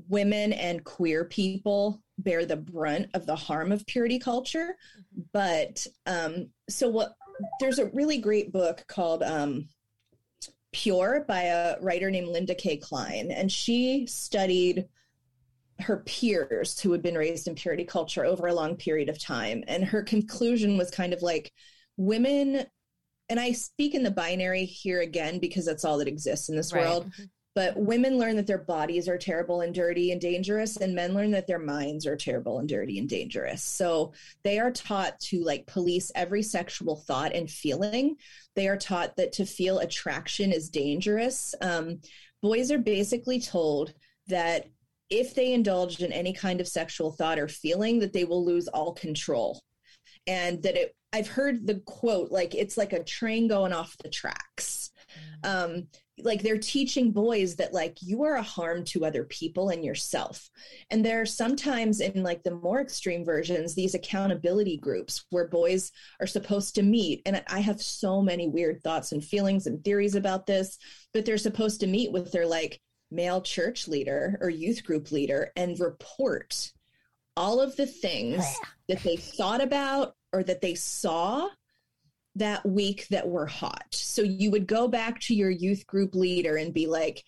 women and queer people bear the brunt of the harm of purity culture. But um, so what? There's a really great book called um, Pure by a writer named Linda Kay Klein, and she studied her peers who had been raised in purity culture over a long period of time. And her conclusion was kind of like women, and I speak in the binary here again because that's all that exists in this Right. world. But women learn that their bodies are terrible and dirty and dangerous, and men learn that their minds are terrible and dirty and dangerous. So they are taught to like police every sexual thought and feeling. They are taught that to feel attraction is dangerous. Um, boys are basically told that if they indulge in any kind of sexual thought or feeling, that they will lose all control. And that it, I've heard the quote, like it's like a train going off the tracks. Um, like they're teaching boys that like you are a harm to other people and yourself. And there are sometimes in like the more extreme versions these accountability groups where boys are supposed to meet. And i have so many weird thoughts and feelings and theories about this but they're supposed to meet with their like male church leader or youth group leader and report all of the things oh, that they thought about or that they saw that week that were hot. So you would go back to your youth group leader and be like,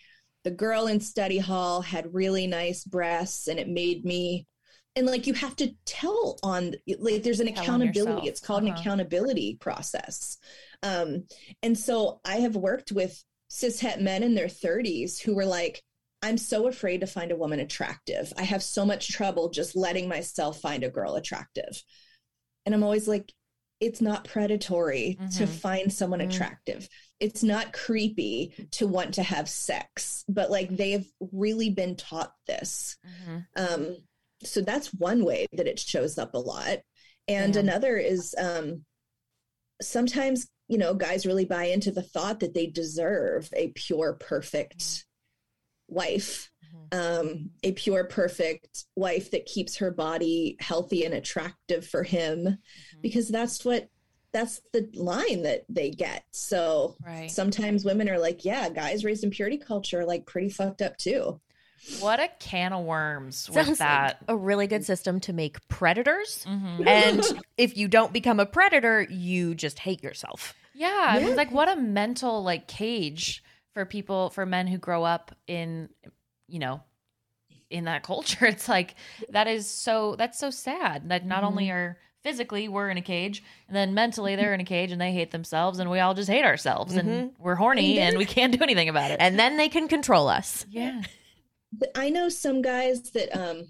the girl in study hall had really nice breasts and it made me and like you have to tell on like there's an Tell accountability. it's called an Uh-huh. accountability process. Um and so i have worked with cis het men in their 30s who were like i'm so afraid to find a woman attractive. I have so much trouble just letting myself find a girl attractive. And i'm always like it's not predatory to Mhm. find someone Mm. attractive it's not creepy to want to have sex but like they've really been taught this Mhm. um so that's one way that it shows up a lot and Yeah. another is um sometimes you know guys really buy into the thought that they deserve a pure perfect wife um, a pure, perfect wife that keeps her body healthy and attractive for him, because that's what that's the line that they get. So Right. sometimes women are like, yeah, guys raised in purity culture are like pretty fucked up too. What a can of worms with that. like a really good system to make predators. Mhm. And if you don't become a predator, you just hate yourself. Yeah, I mean, Yeah. like what a mental like cage for people for men who grow up in you know in that culture. It's like that is so that's so sad that not only are physically we're in a cage and then mentally they're in a cage and they hate themselves and we all just hate ourselves and we're horny and we can't do anything about it. And then they can control us. yeah. But I know some guys that um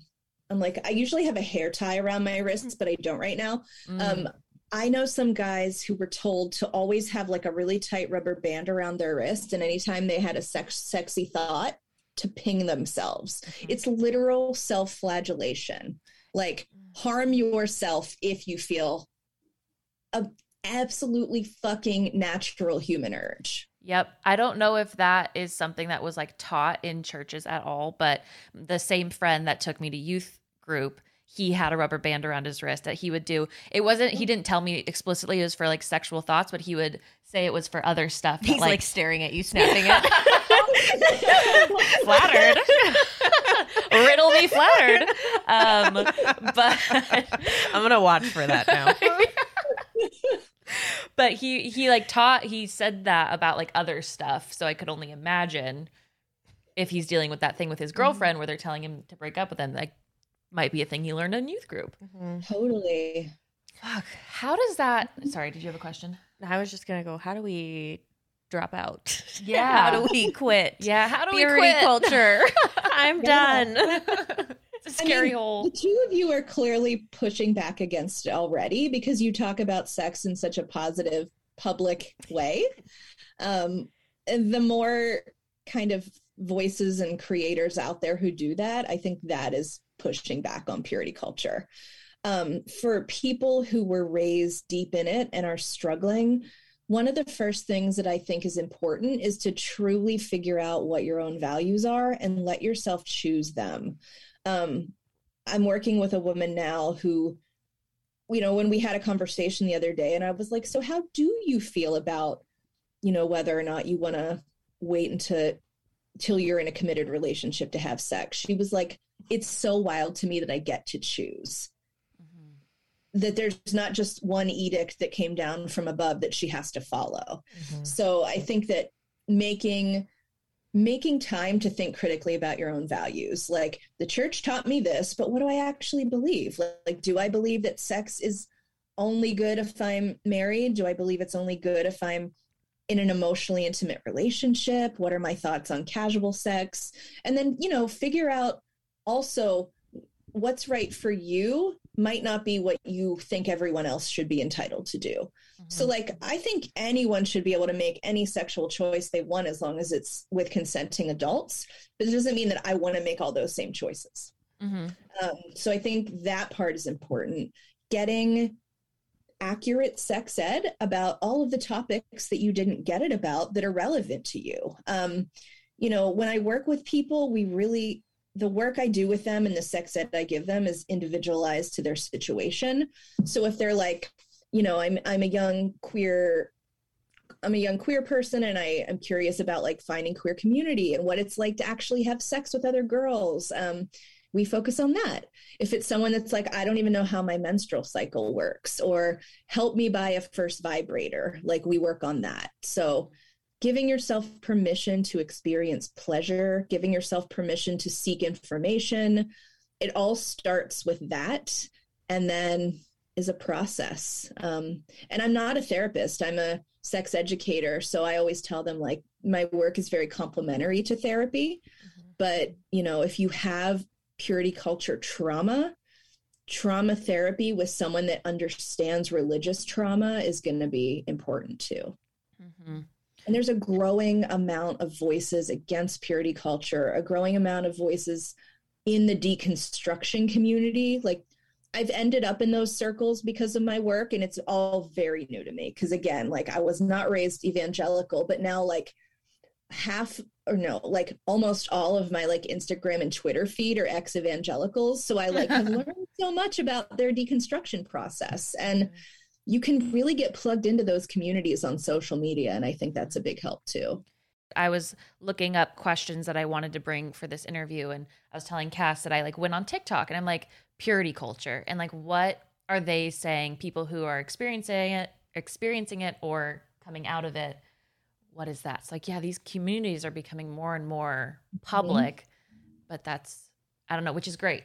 I'm like I usually have a hair tie around my wrists, but I don't right now. Mm. Um I know some guys who were told to always have like a really tight rubber band around their wrist and anytime they had a sex sexy thought to ping themselves. It's literal self-flagellation. Like harm yourself if you feel a absolutely fucking natural human urge. Yep. I don't know if that is something that was like taught in churches at all, but the same friend that took me to youth group, he had a rubber band around his wrist that he would do. It wasn't, he mm. didn't tell me explicitly it was for like sexual thoughts, but he would say it was for other stuff. He's like, staring at you, snapping it. flattered. Riddle me flattered. Um, but I'm gonna watch for that now. but he he like taught he said that about like other stuff so i could only imagine if he's dealing with that thing with his girlfriend where they're telling him to break up with them, like might be a thing he learned in youth group Totally. fuck how does that sorry did you have a question I was just gonna go. How do we drop out? Yeah. how do we quit? yeah how do we Purity quit culture. I'm done. it's scary I mean, hole The two of you are clearly pushing back against it already because you talk about sex in such a positive public way. Um, the more kind of voices and creators out there who do that, I think that is pushing back on purity culture. Um, for people who were raised deep in it and are struggling, one of the first things that I think is important is to truly figure out what your own values are and let yourself choose them. Um, I'm working with a woman now who, you know, when we had a conversation the other day, and I was like, So, how do you feel about, you know, whether or not you want to wait until till you're in a committed relationship to have sex? She was like, It's so wild to me that I get to choose that there's not just one edict that came down from above that she has to follow. Mm-hmm. So I think that making making time to think critically about your own values. Like the church taught me this, but what do I actually believe? Like, like do I believe that sex is only good if I'm married? Do I believe it's only good if I'm in an emotionally intimate relationship? What are my thoughts on casual sex? And then, you know, figure out also what's right for you might not be what you think everyone else should be entitled to do. So, like, I think anyone should be able to make any sexual choice they want as long as it's with consenting adults. But it doesn't mean that I want to make all those same choices. Mhm. Um, so, I think that part is important. Getting accurate sex ed about all of the topics that you didn't get it about that are relevant to you. Um, you know, when I work with people, we really the work I do with them and the sex ed I give them is individualized to their situation. So if they're like, you know, I'm I'm a young queer I'm a young queer person and I am curious about like finding queer community and what it's like to actually have sex with other girls. Um, we focus on that. If it's someone that's like, I don't even know how my menstrual cycle works, or help me buy a first vibrator, like we work on that. So giving yourself permission to experience pleasure, giving yourself permission to seek information, it all starts with that. And then is a process. Um, and I'm not a therapist, I'm a sex educator. So I always tell them, like, my work is very complementary to therapy. But, you know, if you have purity culture trauma, trauma therapy with someone that understands religious trauma is going to be important too. Mhm. And there's a growing amount of voices against purity culture, a growing amount of voices in the deconstruction community. Like I've ended up in those circles because of my work, and it's all very new to me. Because again, like I was not raised evangelical, but now like half or no, like almost all of my like Instagram and Twitter feed are ex evangelicals. So I like have learned so much about their deconstruction process. And mm. You can really get plugged into those communities on social media. And I think that's a big help too. I was looking up questions that I wanted to bring for this interview and I was telling Cass that I like went on TikTok and I'm like purity culture and like what are they saying people who are experiencing it experiencing it or coming out of it what is that? It's like yeah these communities are becoming more and more mm-hmm. public but that's I don't know which is great.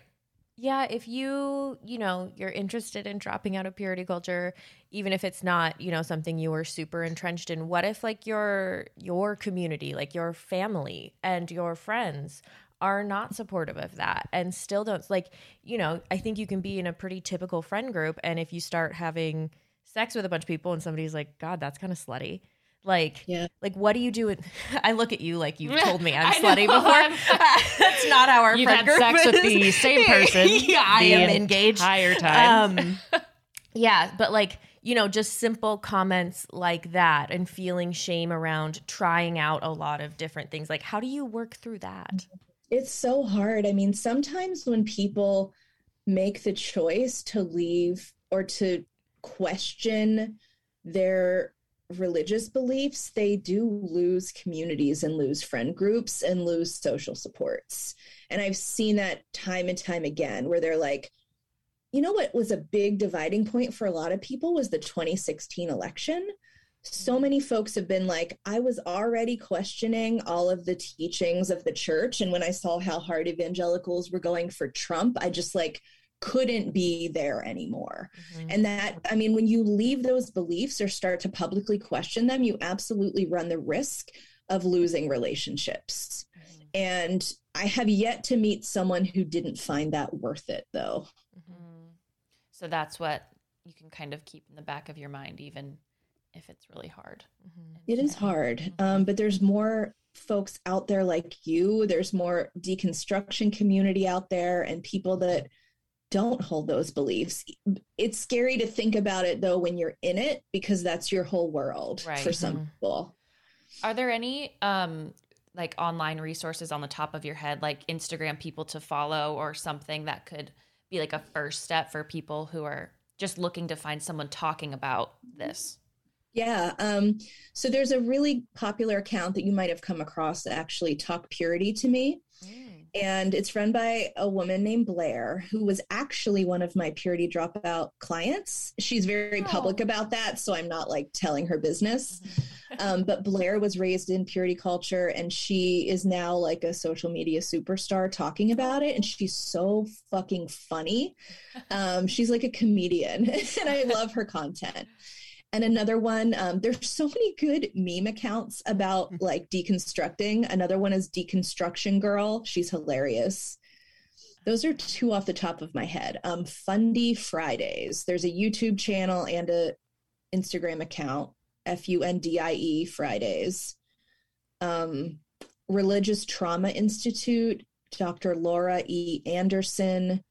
Yeah, if you, you know, you're interested in dropping out of purity culture, even if it's not, you know, something you are super entrenched in, what if like your your community, like your family and your friends are not supportive of that and still don't like, you know, I think you can be in a pretty typical friend group and if you start having sex with a bunch of people and somebody's like, God, that's kind of slutty. Like, Yeah. like what do you do? With, I look at you like you've told me I'm slutty before. That's not how our You've friend had sex with the same person yeah, I am engaged entire time. Um, yeah, but like you know, just simple comments like that, and feeling shame around trying out a lot of different things. Like, how do you work through that? It's so hard. I mean, sometimes when people make the choice to leave or to question their religious beliefs, they do lose communities and lose friend groups and lose social supports. And I've seen that time and time again where they're like, you know what was a big dividing point for a lot of people was the 2016 election. So many folks have been like, I was already questioning all of the teachings of the church. And when I saw how hard evangelicals were going for Trump, I just like couldn't be there anymore. Mm-hmm. And that, I mean, when you leave those beliefs or start to publicly question them, you absolutely run the risk of losing relationships. Mm-hmm. And I have yet to meet someone who didn't find that worth it, though. Mm-hmm. So that's what you can kind of keep in the back of your mind, even if it's really hard. It is hard, um, but there's more folks out there like you. There's more deconstruction community out there and people that don't hold those beliefs. It's scary to think about it though when you're in it because that's your whole world Right. for some people. Are there any um like online resources on the top of your head, like Instagram people to follow or something that could be like a first step for people who are just looking to find someone talking about this? Yeah. Um, so there's a really popular account that you might have come across that actually talk purity to me. And it's run by a woman named Blair, who was actually one of my purity dropout clients. She's very public about that, so I'm not like telling her business. Um, but Blair was raised in purity culture, and she is now like a social media superstar talking about it. And she's so fucking funny. Um, she's like a comedian, and I love her content. And another one, um, there's so many good meme accounts about like deconstructing. Another one is Deconstruction Girl. She's hilarious. Those are two off the top of my head. Um, Fundie Fridays. There's a YouTube channel and a Instagram account. F U N D I E Fridays. Um, Religious Trauma Institute. Dr. Laura E. Anderson.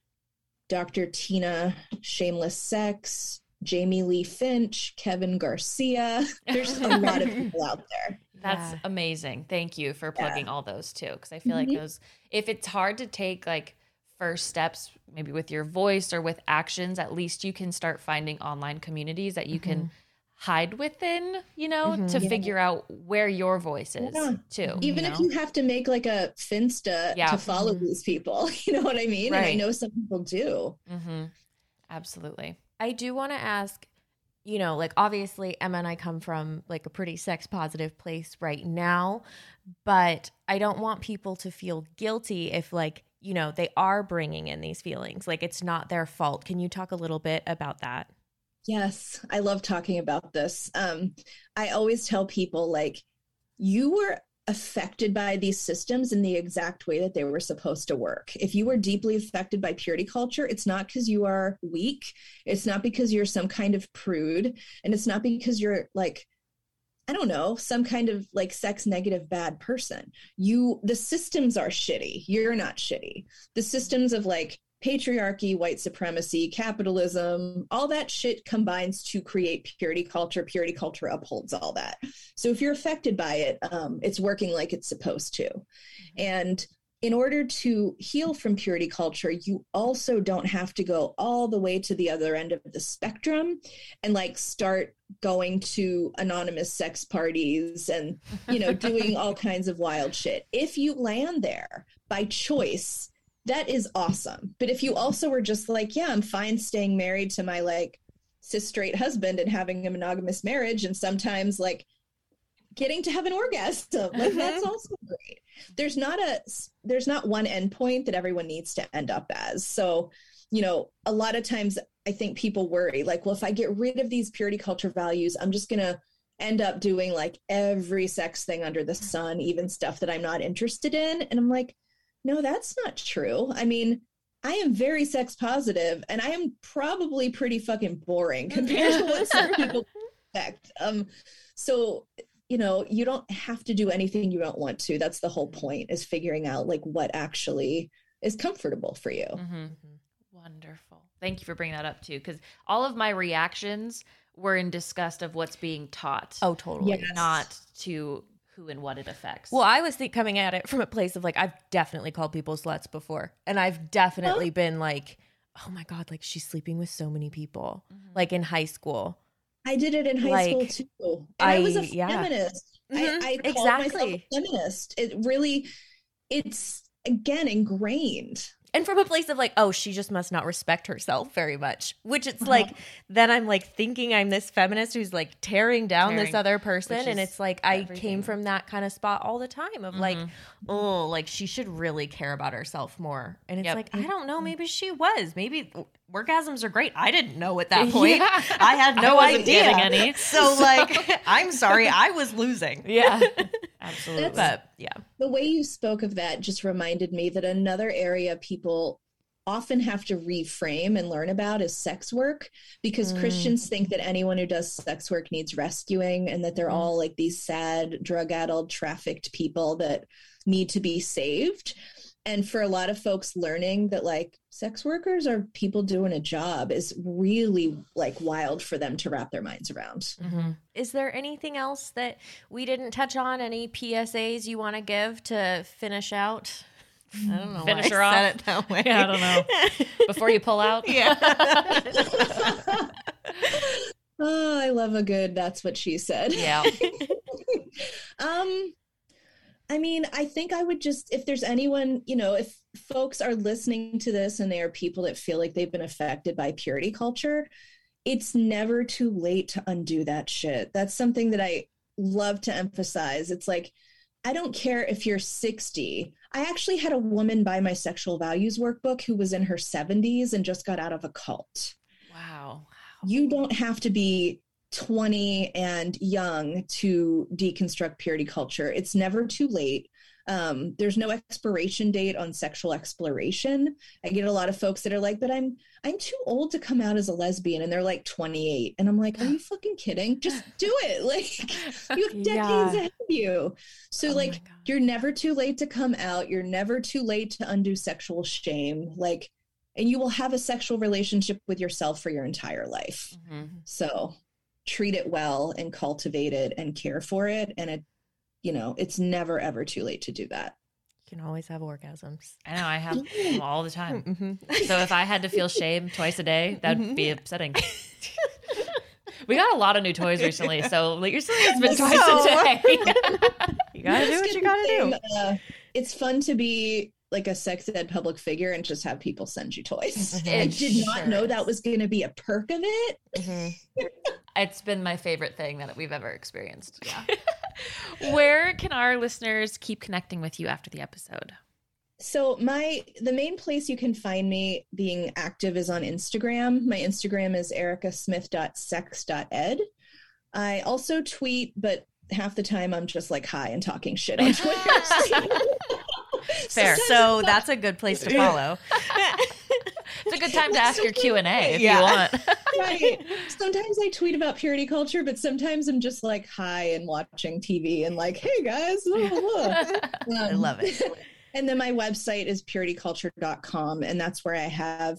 Dr. Tina Shameless Sex. Jamie Lee Finch, Kevin Garcia. There's a lot of people out there. That's Yeah. amazing. Thank you for plugging all those too. Cause I feel like Mhm. those, if it's hard to take like first steps, maybe with your voice or with actions, at least you can start finding online communities that you can hide within, you know, Mhm. to Yeah. figure out where your voice is Yeah. too. Even you if you have to make like a Finsta Yeah. to follow Mhm. these people, you know what I mean? And I know some people do. Mm-hmm. Absolutely. I do want to ask, you know, like obviously Emma and I come from like a pretty sex positive place right now, but I don't want people to feel guilty if like, you know, they are bringing in these feelings. Like it's not their fault. Can you talk a little bit about that? Yes, I love talking about this. Um, I always tell people like, you were affected by these systems in the exact way that they were supposed to work. If you were deeply affected by purity culture, it's not because you are weak, it's not because you're some kind of prude, and it's not because you're like, I don't know, some kind of like sex negative bad person. You, the systems are shitty. You're not shitty. The systems of like patriarchy, white supremacy, capitalism, all that shit combines to create purity culture. Purity culture upholds all that. So if you're affected by it, um, it's working like it's supposed to. And in order to heal from purity culture, you also don't have to go all the way to the other end of the spectrum and like start going to anonymous sex parties and, you know, doing all kinds of wild shit. If you land there by choice, that is awesome. But if you also were just like, yeah, I'm fine staying married to my like cis straight husband and having a monogamous marriage and sometimes like getting to have an orgasm, like that's mm-hmm. also great. There's not a there's not one endpoint that everyone needs to end up as. So, you know, a lot of times I think people worry like, well, if I get rid of these purity culture values, I'm just going to end up doing like every sex thing under the sun, even stuff that I'm not interested in. And I'm like, no, that's not true. I mean, I am very sex positive and I am probably pretty fucking boring compared to what some people expect. Um, so you know, you don't have to do anything you don't want to. That's the whole point is figuring out like what actually is comfortable for you. Mhm. Wonderful. Thank you for bringing that up too, because all of my reactions were in disgust of what's being taught, Oh, totally. Yes. not to who and what it affects. Well, I was think coming at it from a place of like I've definitely called people sluts before, and I've definitely been like, oh my god, like she's sleeping with so many people, Mhm. like in high school. I did it in high Like, school too. And I, was a I- yeah. feminist. Mhm, I, I called myself exactly. a feminist. It really, it's again ingrained. And from a place of like, oh, she just must not respect herself very much. Which it's Uh-huh. like, then I'm like thinking I'm this feminist who's like tearing down this other person, and it's like I came from that kind of spot all the time of like, Mhm. oh, like she should really care about herself more. And it's Yep. like I don't know, maybe she was, maybe orgasms are great. I didn't know at that point. Yeah. I had no wasn't idea. getting any. So like, I'm sorry, I was losing. yeah, absolutely. That's- But yeah, The way you spoke of that just reminded me that another area people often have to reframe and learn about is sex work because Mm. Christians think that anyone who does sex work needs rescuing and that they're Mm. all like these sad, drug addled, trafficked people that need to be saved. And for a lot of folks, learning that like sex workers are people doing a job is really like wild for them to wrap their minds around. Mhm. is there anything else that we didn't touch on? Any PSAs you want to give to finish out? I don't know. Finish why her I said off? it that way. Yeah, I don't know. Before you pull out, yeah. oh, I love a good that's what she said. yeah. um I mean, I think I would just if there's anyone, you know, if folks are listening to this and they are people that feel like they've been affected by purity culture, it's never too late to undo that shit. That's something that I love to emphasize. It's like I don't care if you're 60. I actually had a woman buy my sexual values workbook who was in her 70s and just got out of a cult Wow. you don't have to be 20 and young to deconstruct purity culture. It's never too late. Um, there's no expiration date on sexual exploration. I get a lot of folks that are like, but I'm I'm too old to come out as a lesbian, and they're like 28, and I'm like, are you fucking kidding? Just do it. Like you have decades Yeah. ahead of you. So Oh like you're never too late to come out. You're never too late to undo sexual shame. Like, and you will have a sexual relationship with yourself for your entire life. Mhm. So treat it well and cultivate it and care for it. And it, you know, it's never ever too late to do that. You can always have orgasms. I know. I have them all the time. Mhm. So if I had to feel shame twice a day, that'd Mhm. be upsetting. we got a lot of new toys recently, so usually it's been twice So- a day. You gotta do what you gotta do. Uh, it's fun to be like a sex ed public figure and just have people send you toys. Mhm. I It did not know is. that was going to be a perk of it. Mhm. it's been my favorite thing that we've ever experienced. Yeah. Where can our listeners keep connecting with you after the episode? So my the main place you can find me being active is on Instagram. My Instagram is ericasmith.sex.ed. I also tweet, but half the time I'm just like hi and talking shit on Twitter. Fair. Sometimes So that's a good place to follow. It's a good time to ask your Q and A if Yeah. you want. right. Sometimes I tweet about purity culture, but sometimes I'm just like hi and watching TV and like, hey guys, blah, blah, blah. I Um, love it. And then my website is purityculture.com, and that's where I have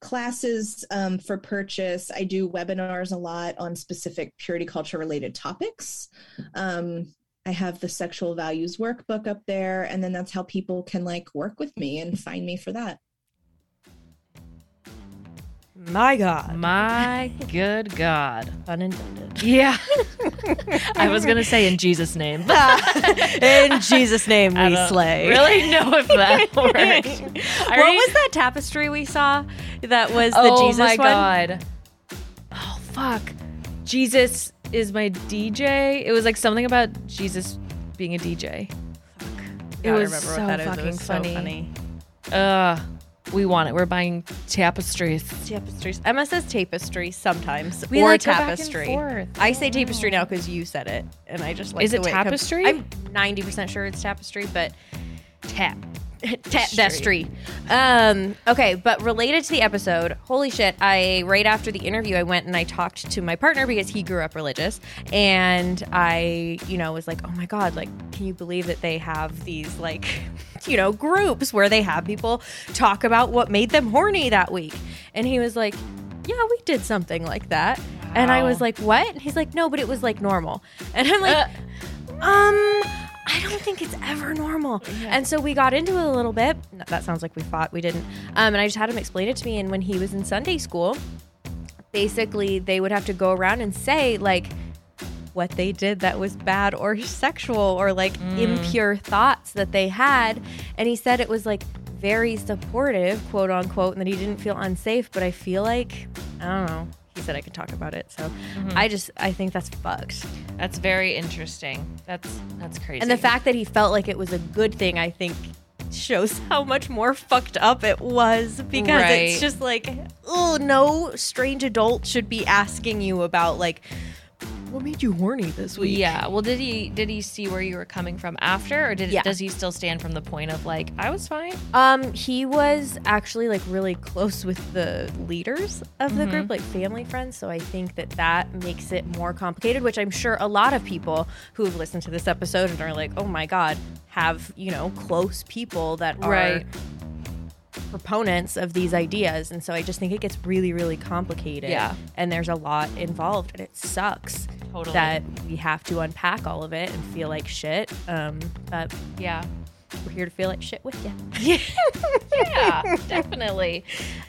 classes um, for purchase. I do webinars a lot on specific purity culture related topics. Um, I have the sexual values workbook up there, and then that's how people can like work with me and find me for that. My God. My good God. Unintended. Yeah. I was going to say in Jesus' name. In Jesus' name, I we don't slay. Really know if that works. What already- was that tapestry we saw? That was the oh Jesus my one. God. Oh, fuck. Jesus is my DJ. It was like something about Jesus being a DJ. It God, I was remember so what that is. It fucking was so funny. funny. Ugh. We want it. We're buying tapestries. Tapestries. Emma says tapestry sometimes, We, or like, go back and tapestry. forth. I say tapestry now because you said it, and I just like. Is the it tapestry? I'm ninety percent sure it's tapestry, but Tap. Tapestry. Um, okay, but related to the episode, holy shit! I right after the interview, I went and I talked to my partner because he grew up religious, and I, you know, was like, oh my god, like, can you believe that they have these like, you know, groups where they have people talk about what made them horny that week? And he was like, yeah, we did something like that. And I was like, what? And he's like, no, but it was like normal. And I'm like, um, I don't think it's ever normal. And so we got into it a little bit. That sounds like we fought. We didn't. Um, and I just had him explain it to me. And when he was in Sunday school, basically they would have to go around and say like what they did that was bad or sexual or like impure thoughts that they had. And he said it was like very supportive, quote unquote, and that he didn't feel unsafe. But I feel like I don't know. He said I could talk about it. So mm-hmm. I just I think that's fucked. That's very interesting. That's that's crazy. And the fact that he felt like it was a good thing, I think, shows how much more fucked up it was because Right. it's just like, oh, no strange adult should be asking you about like, what made you horny this week? Yeah. Well, did he did he see where you were coming from after, or did Yeah. does he still stand from the point of like I was fine? Um, he was actually like really close with the leaders of the Mm-hmm. group, like family friends. So I think that that makes it more complicated, which I'm sure a lot of people who have listened to this episode and are like, oh my God, have, you know, close people that are Right. Proponents of these ideas. And so I just think it gets really, really complicated. Yeah. And there's a lot involved and it sucks Totally. that we have to unpack all of it and feel like shit. Um, but Yeah. we're here to feel like shit with you. yeah, definitely.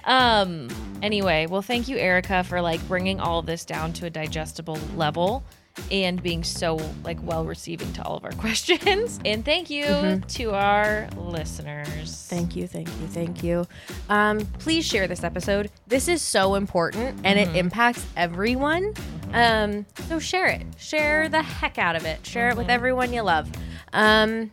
Um anyway, well thank you Erica for like bringing all of this down to a digestible level and being so like well receiving to all of our questions. And thank you to our listeners. Thank you, thank you, thank you. Um, please share this episode. This is so important and it impacts everyone. Um, so share it. Share the heck out of it. Share it with everyone you love. Um,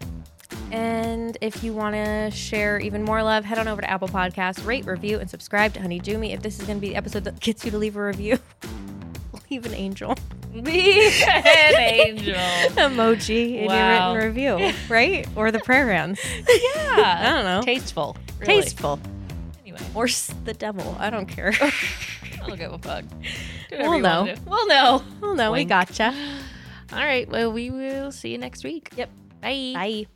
and if you want to share even more love, head on over to Apple Podcasts, rate, review, and subscribe to Honey Dew Me. If this is going to be the episode that gets you to leave a review, leave an angel Be an angel. emoji in your written review, right? Or the prayer hands. Yeah. I don't know. Tasteful. really. Tasteful. Anyway, Or the devil. I don't care. I don't give a fuck. We'll know. We'll know. well, no, we Wink. gotcha. All right. Well, we will see you next week. Yep. Bye. Bye.